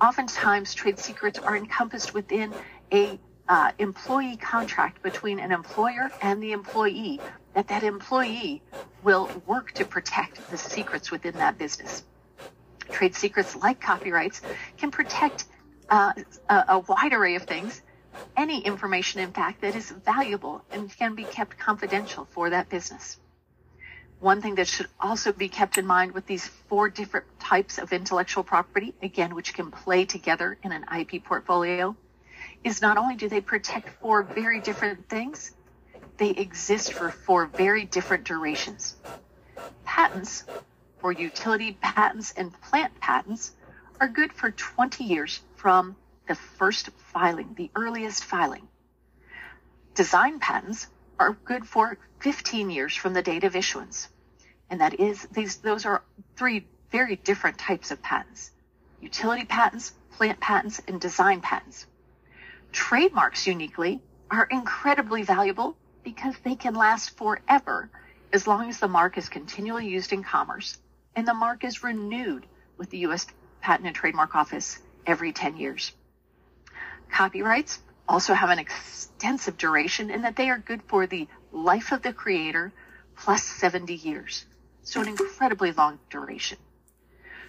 Oftentimes, trade secrets are encompassed within a uh, employee contract between an employer and the employee that that employee will work to protect the secrets within that business. Trade secrets like copyrights can protect uh, a, a wide array of things, any information, in fact, that is valuable and can be kept confidential for that business. One thing that should also be kept in mind with these four different types of intellectual property, again, which can play together in an IP portfolio, is not only do they protect four very different things, they exist for four very different durations. Patents, for utility patents and plant patents, are good for 20 years from the first filing, the earliest filing. Design patents are good for 15 years from the date of issuance. And that is, these, those are three very different types of patents. Utility patents, plant patents, and design patents. Trademarks uniquely are incredibly valuable because they can last forever as long as the mark is continually used in commerce and the mark is renewed with the U.S. Patent and Trademark Office every 10 years. Copyrights also have an extensive duration in that they are good for the life of the creator plus 70 years. So an incredibly long duration.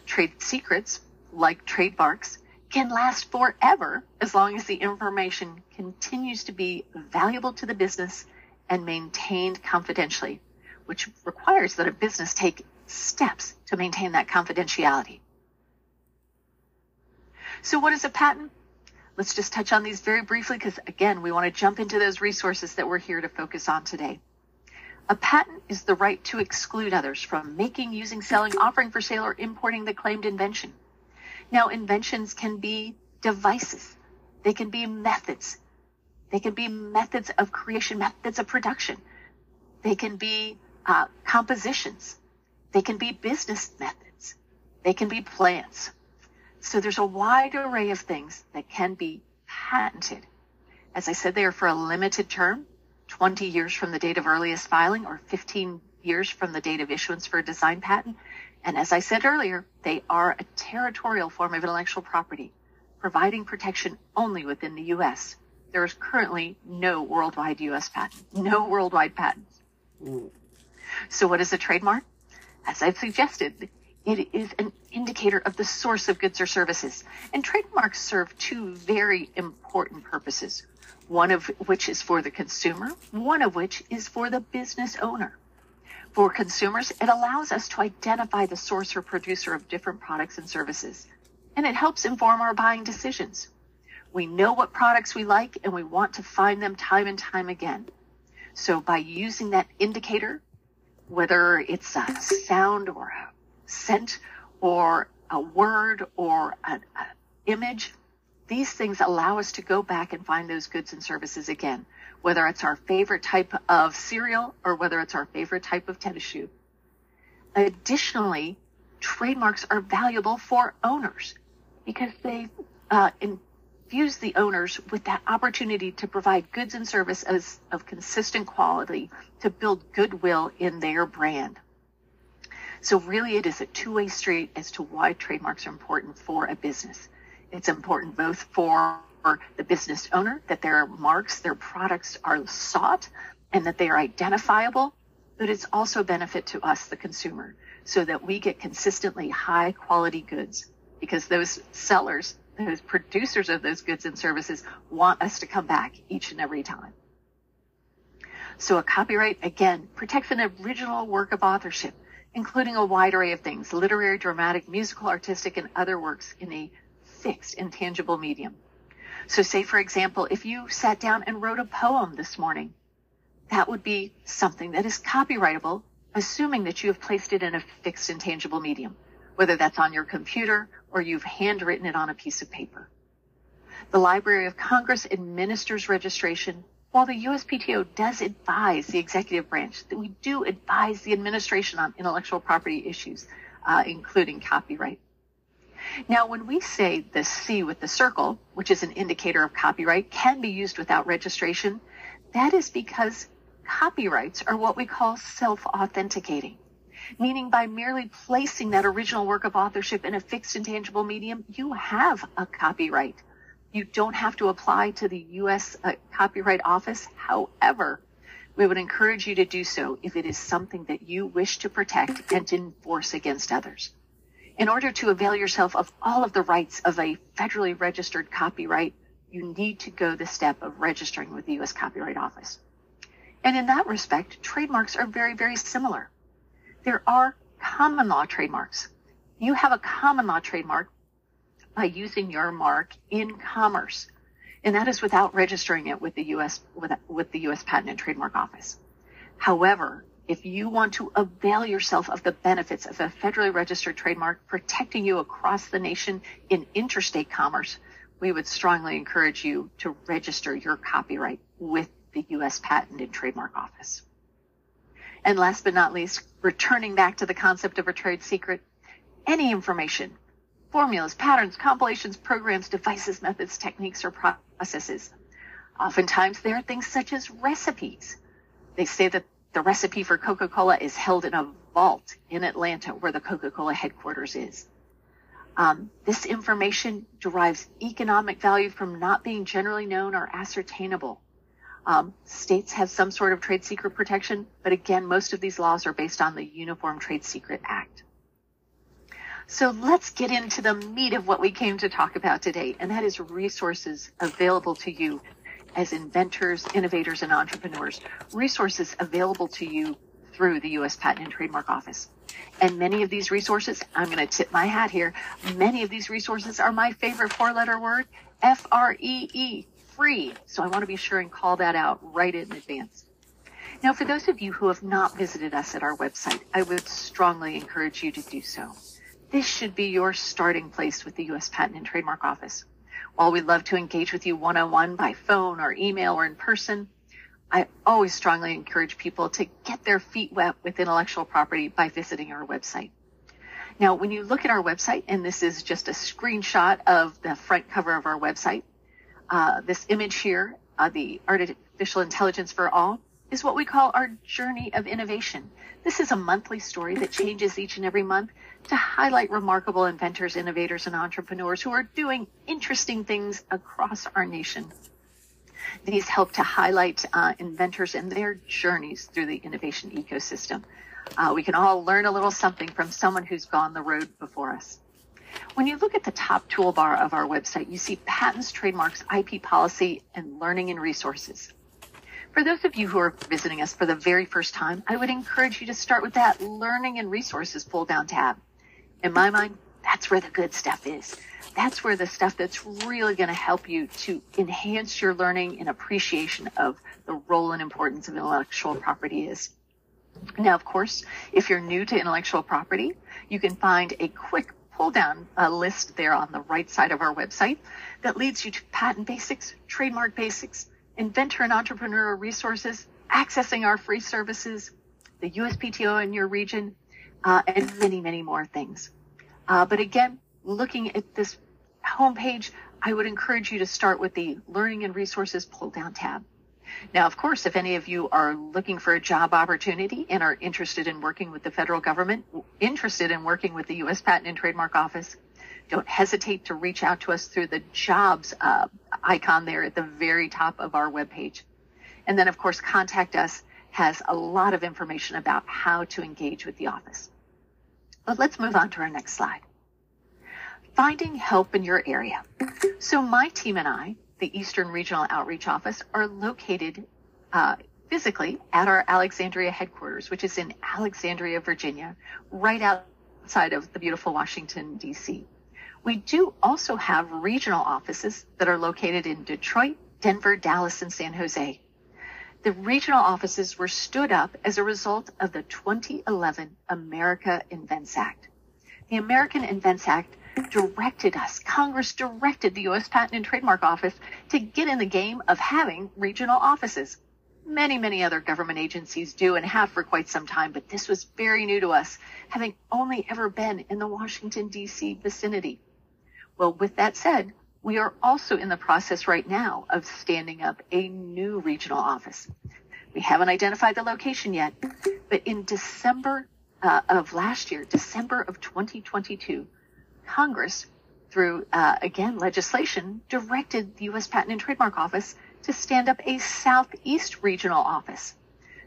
Trade secrets, like trademarks, can last forever as long as the information continues to be valuable to the business and maintained confidentially, which requires that a business take steps to maintain that confidentiality. So what is a patent? Let's just touch on these very briefly because again, we want to jump into those resources that we're here to focus on today. A patent is the right to exclude others from making, using, selling, offering for sale, or importing the claimed invention. Now, inventions can be devices. They can be methods. They can be methods of creation, methods of production. They can be uh, compositions. They can be business methods. They can be plants. So there's a wide array of things that can be patented. As I said, they are for a limited term, 20 years from the date of earliest filing or 15 years from the date of issuance for a design patent. And as I said earlier, they are a territorial form of intellectual property, providing protection only within the U.S. There is currently no worldwide U.S. patent, no worldwide patents. Mm. So what is a trademark? As I've suggested, it is an indicator of the source of goods or services. And trademarks serve two very important purposes, one of which is for the consumer, one of which is for the business owner. For consumers, it allows us to identify the source or producer of different products and services, and it helps inform our buying decisions. We know what products we like and we want to find them time and time again. So by using that indicator, whether it's a sound or a scent or a word or an image, these things allow us to go back and find those goods and services again, whether it's our favorite type of cereal or whether it's our favorite type of tennis shoe. Additionally, trademarks are valuable for owners because they uh, infuse the owners with that opportunity to provide goods and services of consistent quality to build goodwill in their brand. So really it is a two-way street as to why trademarks are important for a business. It's important both for the business owner that their marks, their products are sought and that they are identifiable, but it's also a benefit to us, the consumer, so that we get consistently high quality goods because those sellers, those producers of those goods and services want us to come back each and every time. So a copyright, again, protects an original work of authorship including a wide array of things literary, dramatic, musical, artistic, and other works in a fixed, intangible medium. So, say, for example, if you sat down and wrote a poem this morning, that would be something that is copyrightable, assuming that you have placed it in a fixed, intangible medium, whether that's on your computer or you've handwritten it on a piece of paper. The Library of Congress administers registration while the USPTO does advise the executive branch, that we do advise the administration on intellectual property issues, uh, including copyright. Now, when we say the C with the circle, which is an indicator of copyright, can be used without registration, that is because copyrights are what we call self-authenticating, meaning by merely placing that original work of authorship in a fixed intangible medium, you have a copyright. You don't have to apply to the U.S. Uh, Copyright Office. However, we would encourage you to do so if it is something that you wish to protect and enforce against others. In order to avail yourself of all of the rights of a federally registered copyright, you need to go the step of registering with the U.S. Copyright Office. And in that respect, trademarks are very, very similar. There are common law trademarks. You have a common law trademark by using your mark in commerce. And that is without registering it with the U.S. with, with the U.S. Patent and Trademark Office. However, if you want to avail yourself of the benefits of a federally registered trademark protecting you across the nation in interstate commerce, we would strongly encourage you to register your copyright with the U.S. Patent and Trademark Office. And last but not least, returning back to the concept of a trade secret, any information, formulas, patterns, compilations, programs, devices, methods, techniques, or processes. Oftentimes there are things such as recipes. They say that the recipe for Coca-Cola is held in a vault in Atlanta where the Coca-Cola headquarters is. Um, this information derives economic value from not being generally known or ascertainable. Um, states have some sort of trade secret protection, but again, most of these laws are based on the Uniform Trade Secret Act. So let's get into the meat of what we came to talk about today, and that is resources available to you as inventors, innovators, and entrepreneurs, resources available to you through the U.S. Patent and Trademark Office. And many of these resources, I'm going to tip my hat here, many of these resources are my favorite four letter word, F-R-E-E, free. So I want to be sure and call that out right in advance. Now, for those of you who have not visited us at our website, I would strongly encourage you to do so. This should be your starting place with the U.S. Patent and Trademark Office. While we love to engage with you one on one by phone or email or in person, I always strongly encourage people to get their feet wet with intellectual property by visiting our website. Now, when you look at our website, and this is just a screenshot of the front cover of our website, uh, this image here, uh, the artificial intelligence for all, is what we call our journey of innovation. This is a monthly story that changes each and every month to highlight remarkable inventors, innovators, and entrepreneurs who are doing interesting things across our nation. These help to highlight uh, inventors and their journeys through the innovation ecosystem. Uh, we can all learn a little something from someone who's gone the road before us. When you look at the top toolbar of our website, you see patents, trademarks, IP policy, and learning and resources. For those of you who are visiting us for the very first time, I would encourage you to start with that learning and resources pull down tab. In my mind, that's where the good stuff is. That's where the stuff that's really going to help you to enhance your learning and appreciation of the role and importance of intellectual property is. Now, of course, if you're new to intellectual property, you can find a quick pull down uh, list there on the right side of our website that leads you to patent basics, trademark basics, inventor and entrepreneur resources, accessing our free services, the USPTO in your region, uh, and many, many more things. Uh, but again, looking at this homepage, I would encourage you to start with the Learning and Resources pull down tab. Now, of course, if any of you are looking for a job opportunity and are interested in working with the federal government, interested in working with the U.S. Patent and Trademark Office, don't hesitate to reach out to us through the jobs uh, icon there at the very top of our webpage. And then, of course, contact us has a lot of information about how to engage with the office. But let's move on to our next slide. Finding help in your area. So my team and I, the Eastern Regional Outreach Office, are located uh, physically at our Alexandria headquarters, which is in Alexandria, Virginia, right outside of the beautiful Washington, D.C. We do also have regional offices that are located in Detroit, Denver, Dallas, and San Jose. The regional offices were stood up as a result of the 2011 America Invents Act. The American Invents Act directed us, Congress directed the U.S. Patent and Trademark Office to get in the game of having regional offices. Many, many other government agencies do and have for quite some time, but this was very new to us, having only ever been in the Washington, D.C. vicinity. Well, with that said, we are also in the process right now of standing up a new regional office. We haven't identified the location yet, but in December uh, of last year, December of 2022, Congress, through uh, again legislation, directed the U.S. Patent and Trademark Office to stand up a Southeast regional office.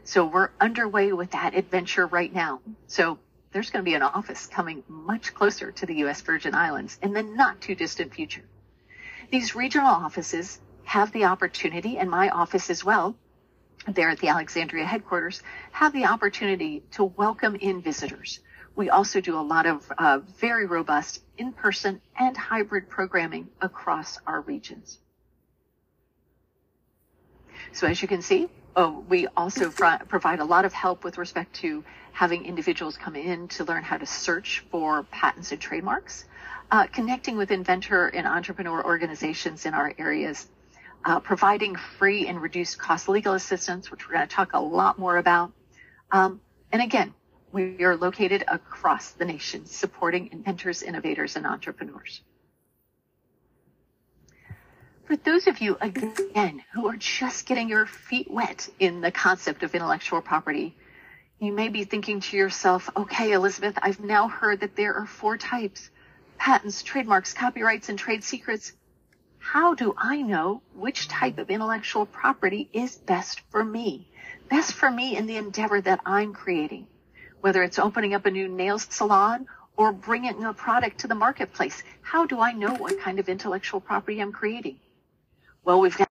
So we're underway with that adventure right now. So there's going to be an office coming much closer to the U.S. Virgin Islands in the not too distant future. These regional offices have the opportunity, and my office as well, there at the Alexandria headquarters, have the opportunity to welcome in visitors. We also do a lot of uh, very robust in-person and hybrid programming across our regions. So as you can see, oh, we also fr- provide a lot of help with respect to having individuals come in to learn how to search for patents and trademarks, uh, connecting with inventor and entrepreneur organizations in our areas, uh, providing free and reduced cost legal assistance, which we're going to talk a lot more about. Um, and again, we are located across the nation supporting inventors, innovators, and entrepreneurs. For those of you, again, who are just getting your feet wet in the concept of intellectual property, you may be thinking to yourself, okay, Elizabeth, I've now heard that there are four types patents, trademarks, copyrights, and trade secrets. How do I know which type of intellectual property is best for me? Best for me in the endeavor that I'm creating, whether it's opening up a new nail salon or bringing a product to the marketplace. How do I know what kind of intellectual property I'm creating? Well, we've got.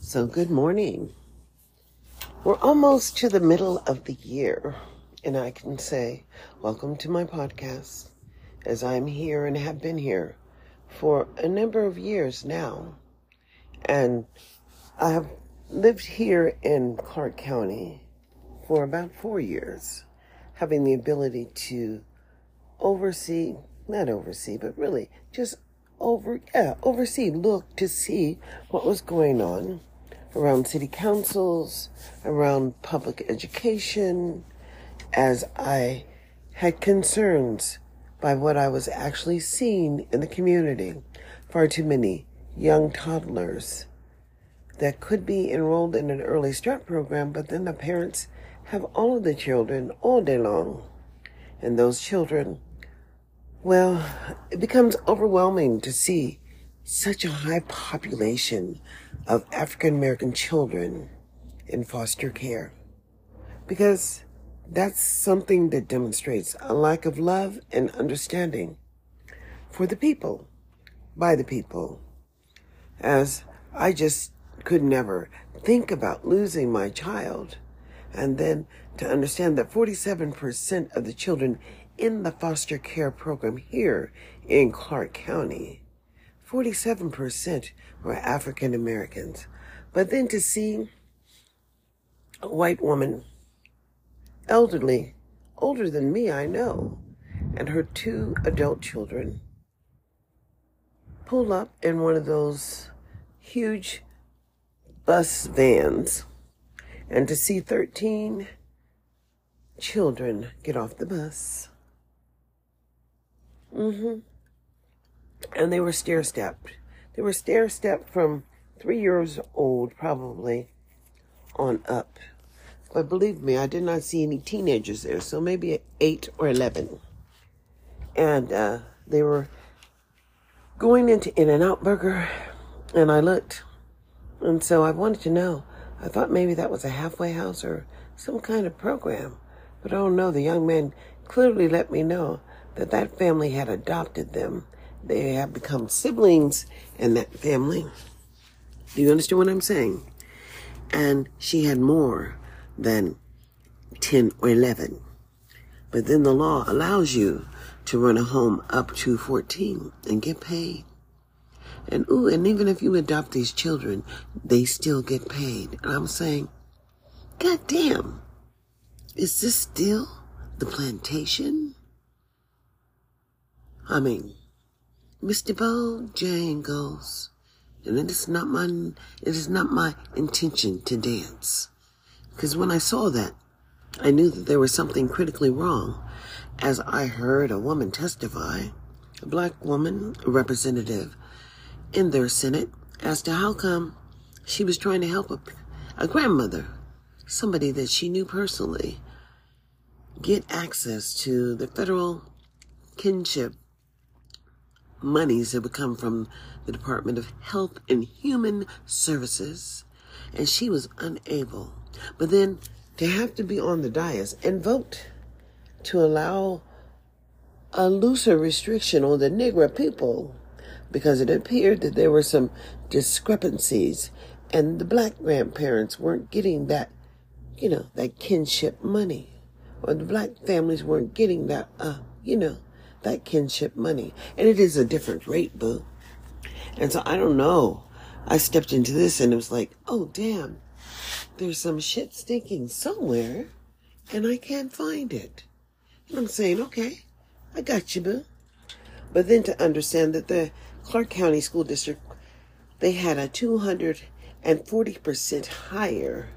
So, good morning. We're almost to the middle of the year, and I can say, Welcome to my podcast, as I'm here and have been here for a number of years now. And I have lived here in Clark County for about four years, having the ability to oversee, not oversee, but really just over, yeah, oversee, look to see what was going on around city councils, around public education, as I had concerns by what I was actually seeing in the community. Far too many young toddlers that could be enrolled in an early start program, but then the parents have all of the children all day long. And those children well, it becomes overwhelming to see such a high population of African American children in foster care because that's something that demonstrates a lack of love and understanding for the people, by the people. As I just could never think about losing my child. And then to understand that 47% of the children in the foster care program here in Clark County, 47% were African Americans. But then to see a white woman, elderly, older than me, I know, and her two adult children pull up in one of those huge bus vans and to see 13 children get off the bus Mm-hmm. And they were stair stepped. They were stair stepped from three years old, probably, on up. But believe me, I did not see any teenagers there, so maybe eight or eleven. And uh, they were going into In-N-Out Burger, and I looked. And so I wanted to know. I thought maybe that was a halfway house or some kind of program. But I don't know. The young man clearly let me know that that family had adopted them. They have become siblings in that family. Do you understand what I'm saying? And she had more than 10 or 11. But then the law allows you to run a home up to 14 and get paid. And ooh, and even if you adopt these children, they still get paid. And I'm saying, God damn, is this still the plantation? I mean, Mr. Bojangles, and it is not my it is not my intention to dance. Because when I saw that, I knew that there was something critically wrong, as I heard a woman testify a black woman, a representative in their Senate, as to how come she was trying to help a, a grandmother, somebody that she knew personally, get access to the federal kinship monies that would come from the Department of Health and Human Services, and she was unable. But then to have to be on the dais and vote to allow a looser restriction on the Negro people because it appeared that there were some discrepancies and the black grandparents weren't getting that, you know, that kinship money or the black families weren't getting that, uh, you know, that kinship money. And it is a different rate, boo. And so I don't know. I stepped into this and it was like, oh, damn, there's some shit stinking somewhere and I can't find it. And I'm saying, okay, I got you, boo. But then to understand that the Clark County School District, they had a 240% higher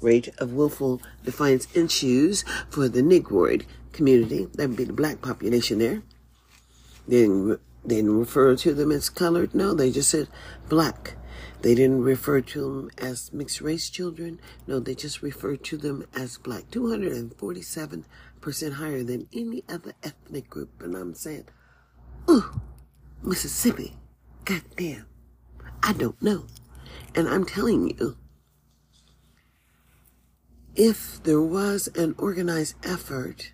rate of willful defiance issues for the Negroid community. That would be the black population there. They didn't, they didn't refer to them as colored. No, they just said black. They didn't refer to them as mixed race children. No, they just referred to them as black. 247% higher than any other ethnic group. And I'm saying, ooh, Mississippi, goddamn, I don't know. And I'm telling you, if there was an organized effort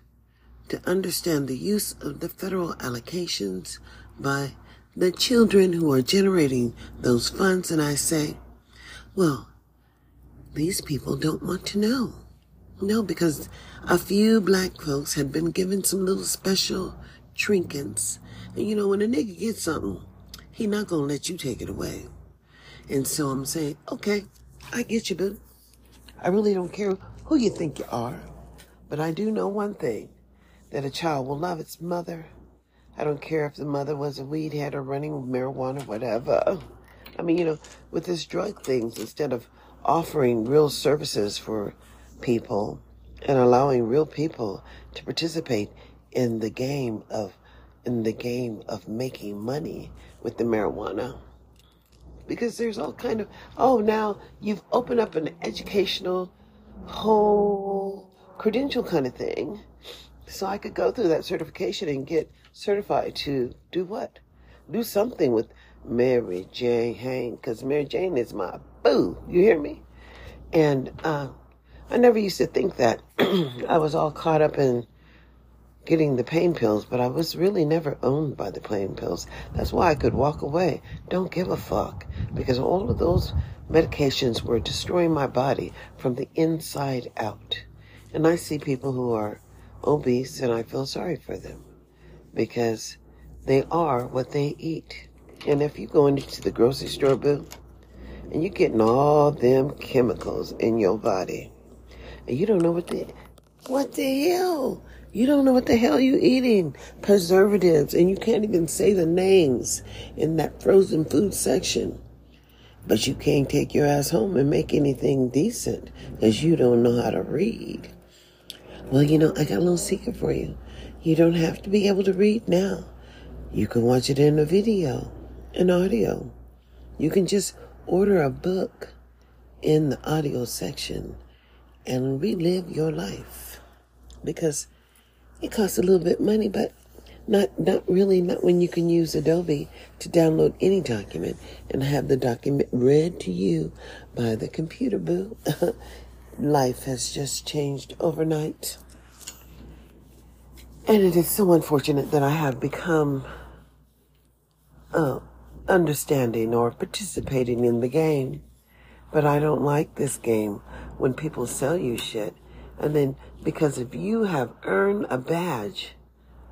to understand the use of the federal allocations by the children who are generating those funds, and I say, well, these people don't want to know. No, because a few black folks had been given some little special trinkets. And you know, when a nigga gets something, he not gonna let you take it away. And so I'm saying, okay, I get you, boo. I really don't care who you think you are. But I do know one thing that a child will love its mother. I don't care if the mother was a weed head or running marijuana, or whatever. I mean, you know, with this drug things, instead of offering real services for people and allowing real people to participate in the game of in the game of making money with the marijuana because there's all kind of oh now you've opened up an educational whole credential kind of thing. So I could go through that certification and get certified to do what? Do something with Mary Jane Hain, because Mary Jane is my boo. You hear me? And uh, I never used to think that I was all caught up in getting the pain pills, but I was really never owned by the pain pills. That's why I could walk away. Don't give a fuck. Because all of those medications were destroying my body from the inside out. And I see people who are obese and I feel sorry for them because they are what they eat. And if you go into the grocery store, boo, and you're getting all them chemicals in your body, and you don't know what the, what the hell? You don't know what the hell you eating. Preservatives, and you can't even say the names in that frozen food section. But you can't take your ass home and make anything decent because you don't know how to read. Well, you know, I got a little secret for you. You don't have to be able to read now. You can watch it in a video, an audio. You can just order a book in the audio section and relive your life because it costs a little bit money, but not, not really, not when you can use Adobe to download any document and have the document read to you by the computer boo. Life has just changed overnight. And it is so unfortunate that I have become uh, understanding or participating in the game. But I don't like this game when people sell you shit. And then because if you have earned a badge,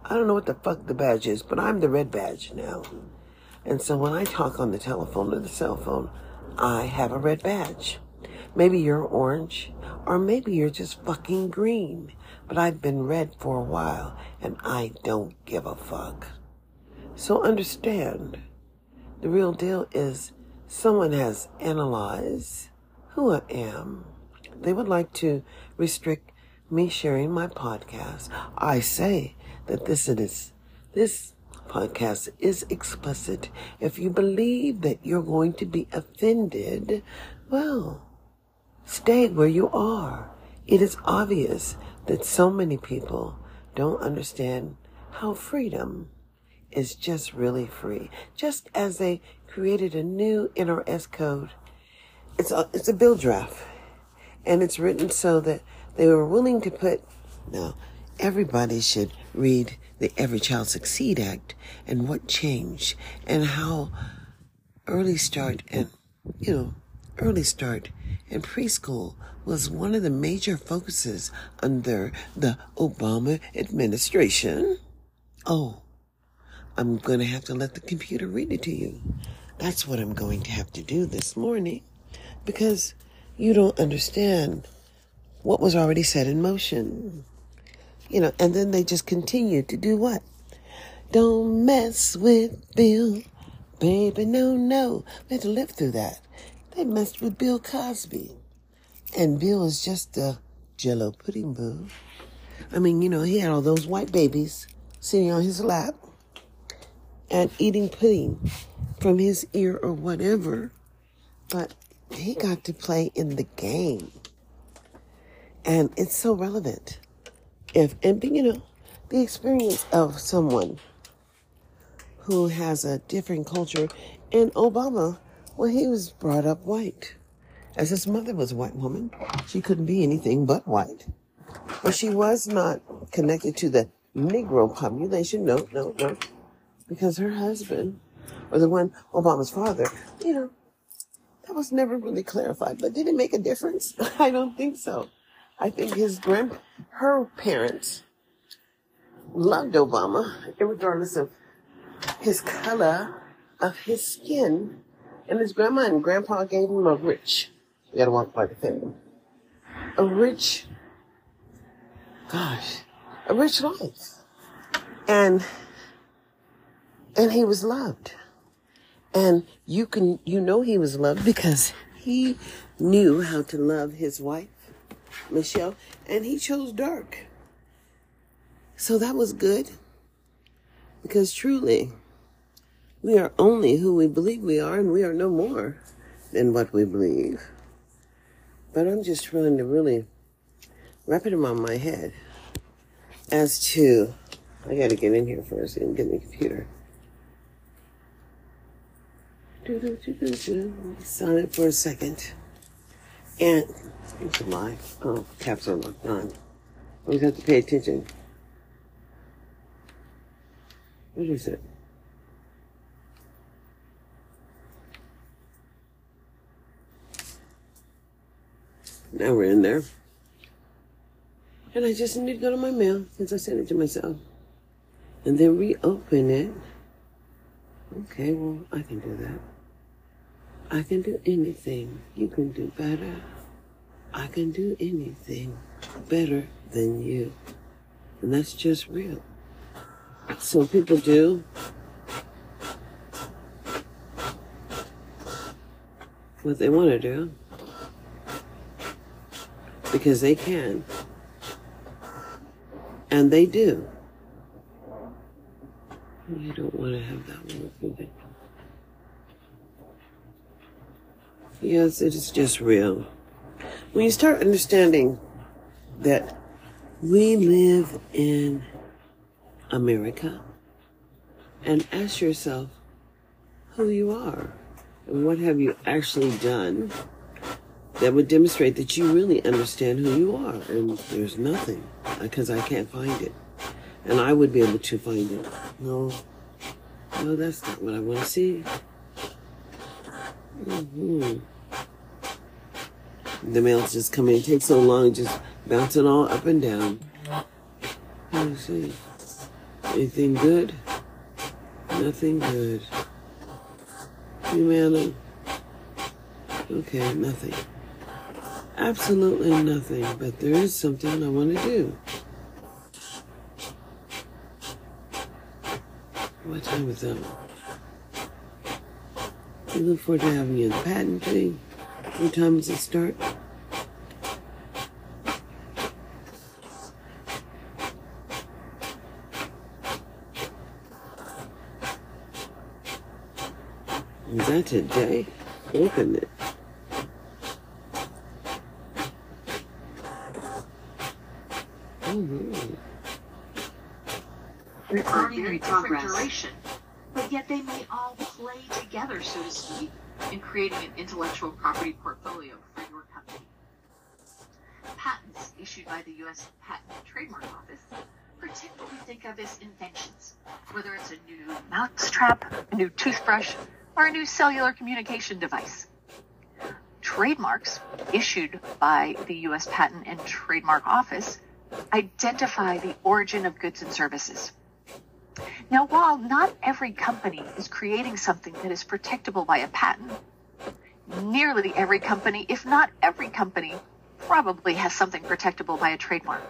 I don't know what the fuck the badge is, but I'm the red badge now. And so when I talk on the telephone or the cell phone, I have a red badge. Maybe you're orange, or maybe you're just fucking green. But I've been red for a while, and I don't give a fuck. So understand, the real deal is someone has analyzed who I am. They would like to restrict me sharing my podcast. I say that this is this podcast is explicit. If you believe that you're going to be offended, well, stay where you are. It is obvious that so many people don't understand how freedom is just really free. Just as they created a new NRS code, it's a, it's a bill draft. And it's written so that they were willing to put, now, everybody should read the Every Child Succeed Act and what changed and how early start and, you know, early start and preschool was one of the major focuses under the Obama administration. Oh, I'm going to have to let the computer read it to you. That's what I'm going to have to do this morning because you don't understand what was already set in motion. You know, and then they just continue to do what? Don't mess with Bill, baby, no, no. We had to live through that. They messed with Bill Cosby. And Bill was just a jello pudding boo. I mean, you know, he had all those white babies sitting on his lap and eating pudding from his ear or whatever. But he got to play in the game. And it's so relevant. If, and you know, the experience of someone who has a different culture, and Obama, well, he was brought up white. As his mother was a white woman, she couldn't be anything but white. But she was not connected to the Negro population. No, no, no. Because her husband, or the one, Obama's father, you know, that was never really clarified. But did it make a difference? I don't think so. I think his grand, her parents loved Obama, regardless of his color of his skin. And his grandma and grandpa gave him a rich, you gotta walk by the family, a rich, gosh, a rich life. And, and he was loved. And you can, you know he was loved because he knew how to love his wife, Michelle, and he chose dark. So that was good because truly we are only who we believe we are and we are no more than what we believe. But I'm just trying to really wrap it around my head as to, I gotta get in here first and get the computer. Silent for a second. And, it's. Oh, caps are locked on. Always have to pay attention. What is it? Now we're in there. And I just need to go to my mail since I sent it to myself. And then reopen it. Okay, well, I can do that. I can do anything. You can do better. I can do anything better than you. And that's just real. So people do what they want to do because they can. And they do. You don't want to have that one moving. Yes, it is just real. When you start understanding that we live in America and ask yourself who you are and what have you actually done that would demonstrate that you really understand who you are. And there's nothing because I can't find it. And I would be able to find it. No, no, that's not what I want to see. Mm-hmm. The mail's just coming. It takes so long, just bouncing all up and down. Let me see. Anything good? Nothing good. Humana? Okay, nothing. Absolutely nothing, but there is something I want to do. What time is that? We look forward to having you in the patent thing. What time does it start? Is that today? Open it.
Mm-hmm. Ordinary but yet they may all play together, so to speak, in creating an intellectual property portfolio for your company. Patents issued by the U.S. Patent and Trademark Office protect what we think of as inventions, whether it's a new mousetrap, a new toothbrush, or a new cellular communication device. Trademarks issued by the U.S. Patent and Trademark Office identify the origin of goods and services. Now, while not every company is creating something that is protectable by a patent, nearly every company, if not every company, probably has something protectable by a trademark.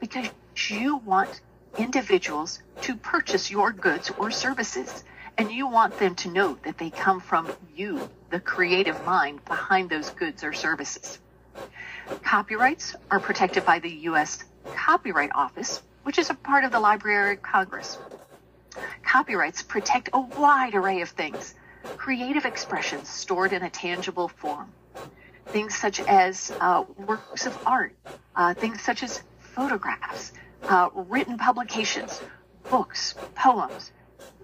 Because you want individuals to purchase your goods or services, and you want them to know that they come from you, the creative mind behind those goods or services. Copyrights are protected by the U.S. Copyright Office, which is a part of the Library of Congress. Copyrights protect a wide array of things, creative expressions stored in a tangible form. Things such as uh, works of art, uh, things such as photographs, uh, written publications, books, poems,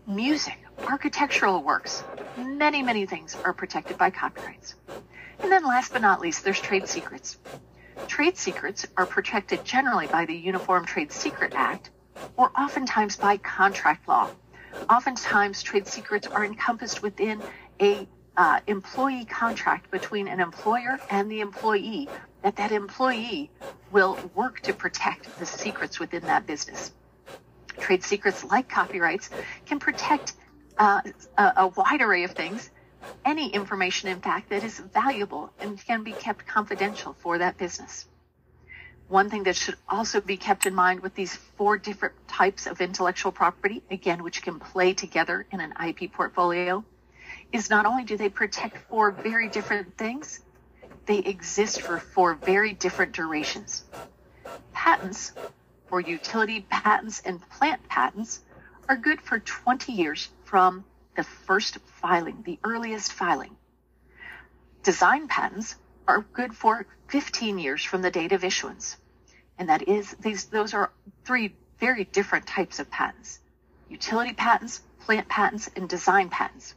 music, architectural works, many, many things are protected by copyrights. And then last but not least, there's trade secrets. Trade secrets are protected generally by the Uniform Trade Secret Act or oftentimes by contract law. Oftentimes, trade secrets are encompassed within a uh, employee contract between an employer and the employee that that employee will work to protect the secrets within that business. Trade secrets like copyrights can protect uh, a, a wide array of things, any information, in fact, that is valuable and can be kept confidential for that business. One thing that should also be kept in mind with these four different types of intellectual property, again, which can play together in an IP portfolio, is not only do they protect four very different things, they exist for four very different durations. Patents, or utility patents and plant patents, are good for 20 years from the first filing, the earliest filing. Design patents are good for 15 years from the date of issuance. And that is, these, those are three very different types of patents. Utility patents, plant patents, and design patents.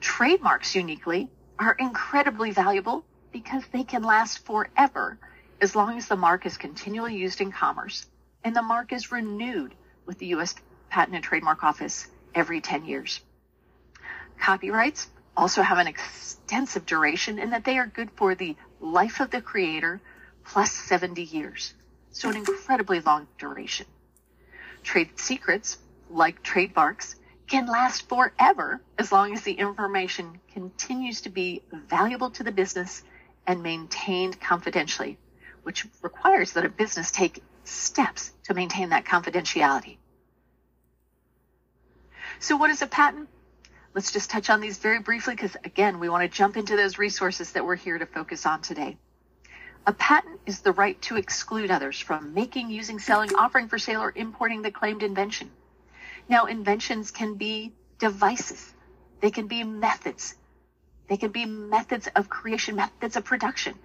Trademarks uniquely are incredibly valuable because they can last forever as long as the mark is continually used in commerce and the mark is renewed with the U.S. Patent and Trademark Office every 10 years. Copyrights also have an extensive duration in that they are good for the life of the creator plus 70 years. So an incredibly long duration. Trade secrets, like trademarks, can last forever as long as the information continues to be valuable to the business and maintained confidentially, which requires that a business take steps to maintain that confidentiality. So what is a patent? Let's just touch on these very briefly because again, we want to jump into those resources that we're here to focus on today. A patent is the right to exclude others from making, using, selling, offering for sale, or importing the claimed invention. Now, inventions can be devices. They can be methods. They can be methods of creation, methods of production.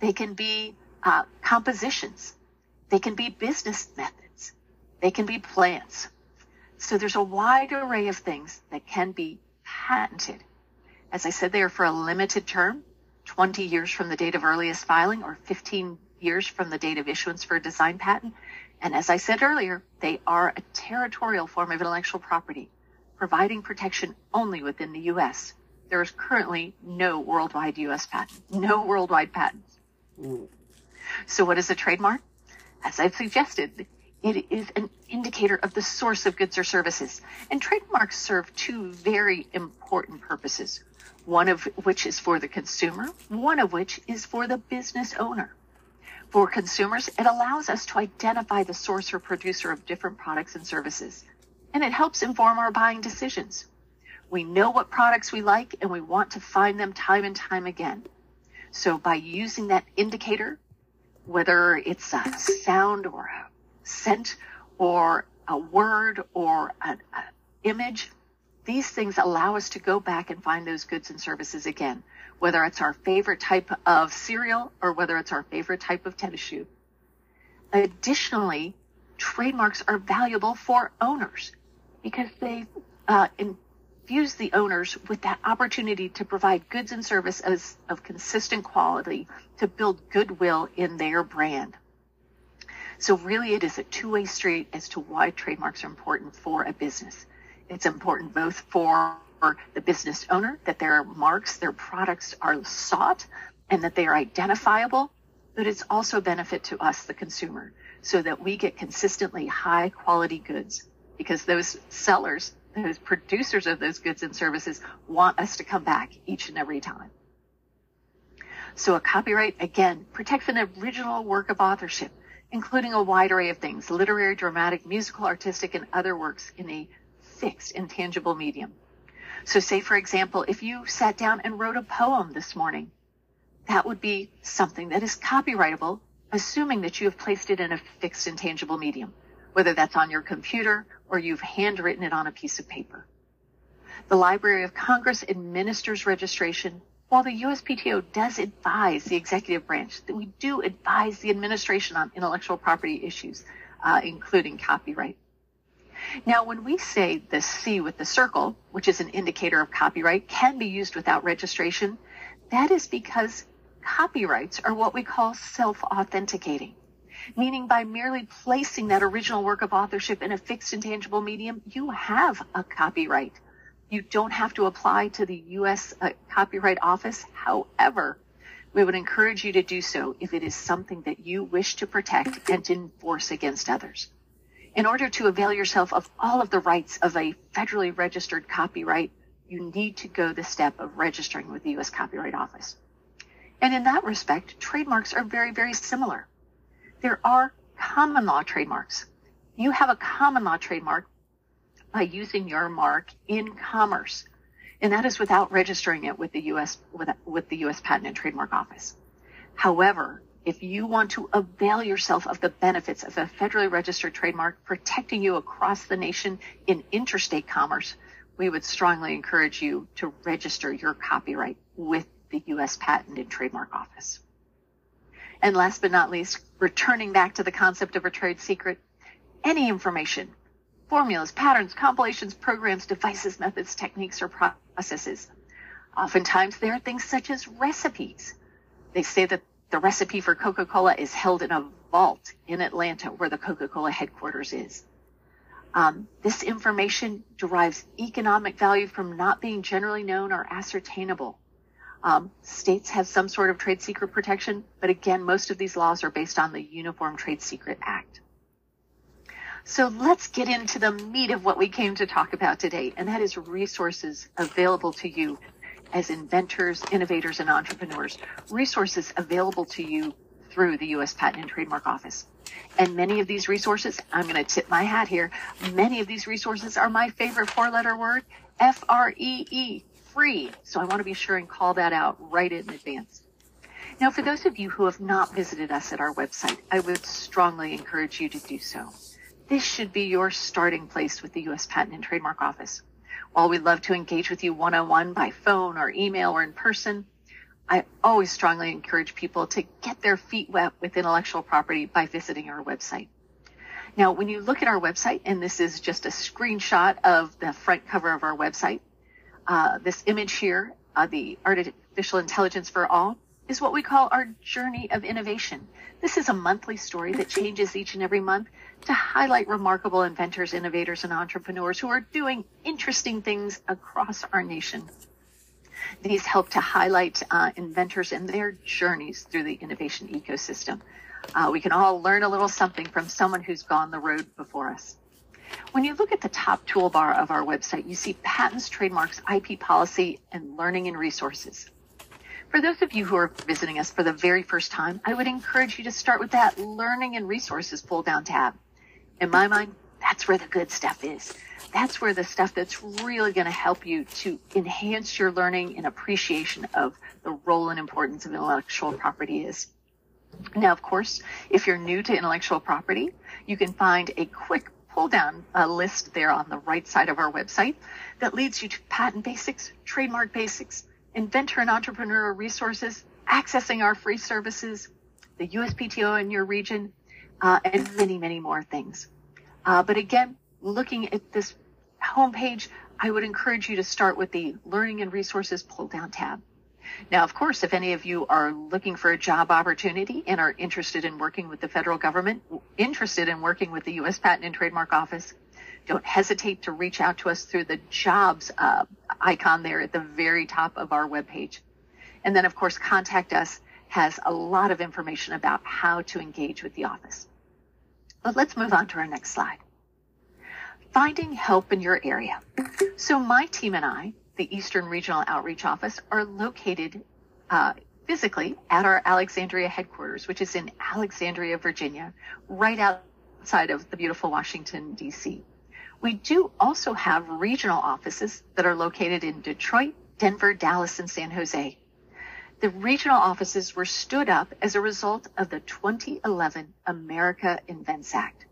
They can be uh, compositions. They can be business methods. They can be plants. So there's a wide array of things that can be patented. As I said, they are for a limited term, 20 years from the date of earliest filing or 15 years from the date of issuance for a design patent. And as I said earlier, they are a territorial form of intellectual property, providing protection only within the U.S. There is currently no worldwide U.S. patent, no worldwide patents. Mm. So what is a trademark? As I've suggested, it is an indicator of the source of goods or services. And trademarks serve two very important purposes, one of which is for the consumer, one of which is for the business owner. For consumers, it allows us to identify the source or producer of different products and services, and it helps inform our buying decisions. We know what products we like and we want to find them time and time again. So by using that indicator, whether it's a sound or a scent or a word or an image, these things allow us to go back and find those goods and services again, whether it's our favorite type of cereal or whether it's our favorite type of tennis shoe. Additionally, trademarks are valuable for owners because they uh, infuse the owners with that opportunity to provide goods and services of consistent quality to build goodwill in their brand. So really it is a two-way street as to why trademarks are important for a business. It's important both for the business owner that their marks, their products are sought and that they are identifiable, but it's also a benefit to us, the consumer, so that we get consistently high quality goods because those sellers, those producers of those goods and services want us to come back each and every time. So a copyright, again, protects an original work of authorship including a wide array of things, literary, dramatic, musical, artistic, and other works in a fixed, intangible medium. So say, for example, if you sat down and wrote a poem this morning, that would be something that is copyrightable, assuming that you have placed it in a fixed, intangible medium, whether that's on your computer or you've handwritten it on a piece of paper. The Library of Congress administers registration while the USPTO does advise the executive branch, that we do advise the administration on intellectual property issues, uh, including copyright. Now, when we say the C with the circle, which is an indicator of copyright, can be used without registration, that is because copyrights are what we call self-authenticating, meaning by merely placing that original work of authorship in a fixed intangible medium, you have a copyright. You don't have to apply to the U.S. Uh, Copyright Office. However, we would encourage you to do so if it is something that you wish to protect and enforce against others. In order to avail yourself of all of the rights of a federally registered copyright, you need to go the step of registering with the U.S. Copyright Office. And in that respect, trademarks are very, very similar. There are common law trademarks. You have a common law trademark by using your mark in commerce. And that is without registering it with the U.S. with, with the U.S. Patent and Trademark Office. However, if you want to avail yourself of the benefits of a federally registered trademark protecting you across the nation in interstate commerce, we would strongly encourage you to register your copyright with the U.S. Patent and Trademark Office. And last but not least, returning back to the concept of a trade secret, any information formulas, patterns, compilations, programs, devices, methods, techniques, or processes. Oftentimes, there are things such as recipes. They say that the recipe for Coca-Cola is held in a vault in Atlanta, where the Coca-Cola headquarters is. Um, this information derives economic value from not being generally known or ascertainable. Um, states have some sort of trade secret protection, but again, most of these laws are based on the Uniform Trade Secret Act. So let's get into the meat of what we came to talk about today, and that is resources available to you as inventors, innovators, and entrepreneurs. Resources available to you through the U.S. Patent and Trademark Office. And many of these resources, I'm going to tip my hat here, many of these resources are my favorite four letter word, F-R-E-E, free. So I want to be sure and call that out right in advance. Now, for those of you who have not visited us at our website, I would strongly encourage you to do so. This should be your starting place with the U.S. Patent and Trademark Office. While we love to engage with you one-on-one by phone or email or in person, I always strongly encourage people to get their feet wet with intellectual property by visiting our website. Now, when you look at our website, and this is just a screenshot of the front cover of our website, uh, this image here, uh, the artificial intelligence for all, is what we call our journey of innovation. This is a monthly story that changes each and every month to highlight remarkable inventors, innovators, and entrepreneurs who are doing interesting things across our nation. These help to highlight uh, inventors and their journeys through the innovation ecosystem. Uh, we can all learn a little something from someone who's gone the road before us. When you look at the top toolbar of our website, you see patents, trademarks, IP policy, and learning and resources. For those of you who are visiting us for the very first time, I would encourage you to start with that learning and resources pull down tab. In my mind, that's where the good stuff is. That's where the stuff that's really going to help you to enhance your learning and appreciation of the role and importance of intellectual property is. Now, of course, if you're new to intellectual property, you can find a quick pull down uh, list there on the right side of our website that leads you to patent basics, trademark basics, inventor and entrepreneur resources, accessing our free services, the USPTO in your region, uh, and many, many more things. Uh, but again, looking at this homepage, I would encourage you to start with the Learning and Resources pull down tab. Now, of course, if any of you are looking for a job opportunity and are interested in working with the federal government, interested in working with the U.S. Patent and Trademark Office, don't hesitate to reach out to us through the jobs uh, icon there at the very top of our webpage. And then, of course, contact us has a lot of information about how to engage with the office. But let's move on to our next slide. Finding help in your area. So my team and I, the Eastern Regional Outreach Office, are located uh, physically at our Alexandria headquarters, which is in Alexandria, Virginia, right outside of the beautiful Washington, D.C. We do also have regional offices that are located in Detroit, Denver, Dallas, and San Jose. The regional offices were stood up as a result of the 2011 America Invents Act.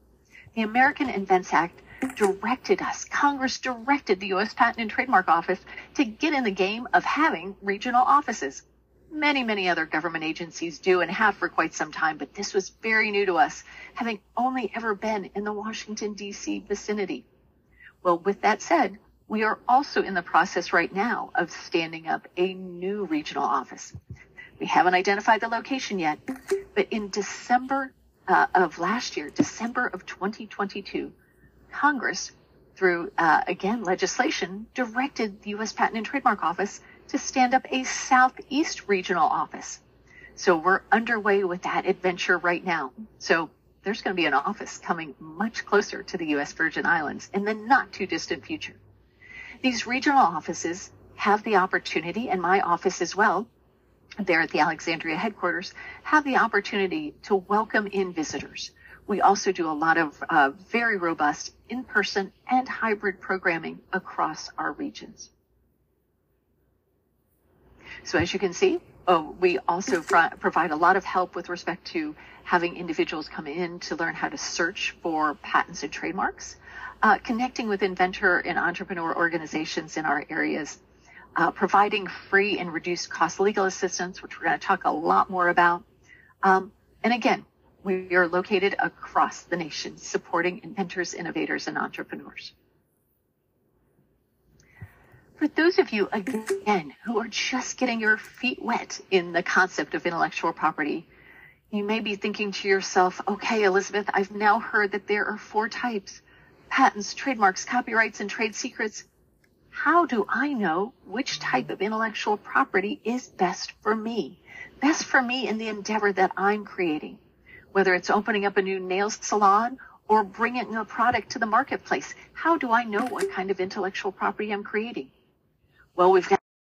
The American Invents Act directed us, Congress directed the U.S. Patent and Trademark Office to get in the game of having regional offices. Many, many other government agencies do and have for quite some time, but this was very new to us, having only ever been in the Washington, D.C. vicinity. Well, with that said, we are also in the process right now of standing up a new regional office. We haven't identified the location yet, but in December uh, of last year, December of 2022, Congress, through uh, again legislation, directed the U.S. Patent and Trademark Office to stand up a Southeast regional office. So we're underway with that adventure right now. So there's going to be an office coming much closer to the U.S. Virgin Islands in the not too distant future. These regional offices have the opportunity, and my office as well, there at the Alexandria headquarters, have the opportunity to welcome in visitors. We also do a lot of uh, very robust in-person and hybrid programming across our regions. So as you can see, oh, we also provide a lot of help with respect to having individuals come in to learn how to search for patents and trademarks, uh, connecting with inventor and entrepreneur organizations in our areas, uh, providing free and reduced cost legal assistance, which we're going to talk a lot more about. Um, and again, we are located across the nation supporting inventors, innovators, and entrepreneurs. For those of you, again, who are just getting your feet wet in the concept of intellectual property, you may be thinking to yourself, okay, Elizabeth, I've now heard that there are four types patents, trademarks, copyrights, and trade secrets. How do I know which type of intellectual property is best for me? Best for me in the endeavor that I'm creating, whether it's opening up a new nail salon or bringing a product to the marketplace. How do I know what kind of intellectual property I'm creating? Well, we've got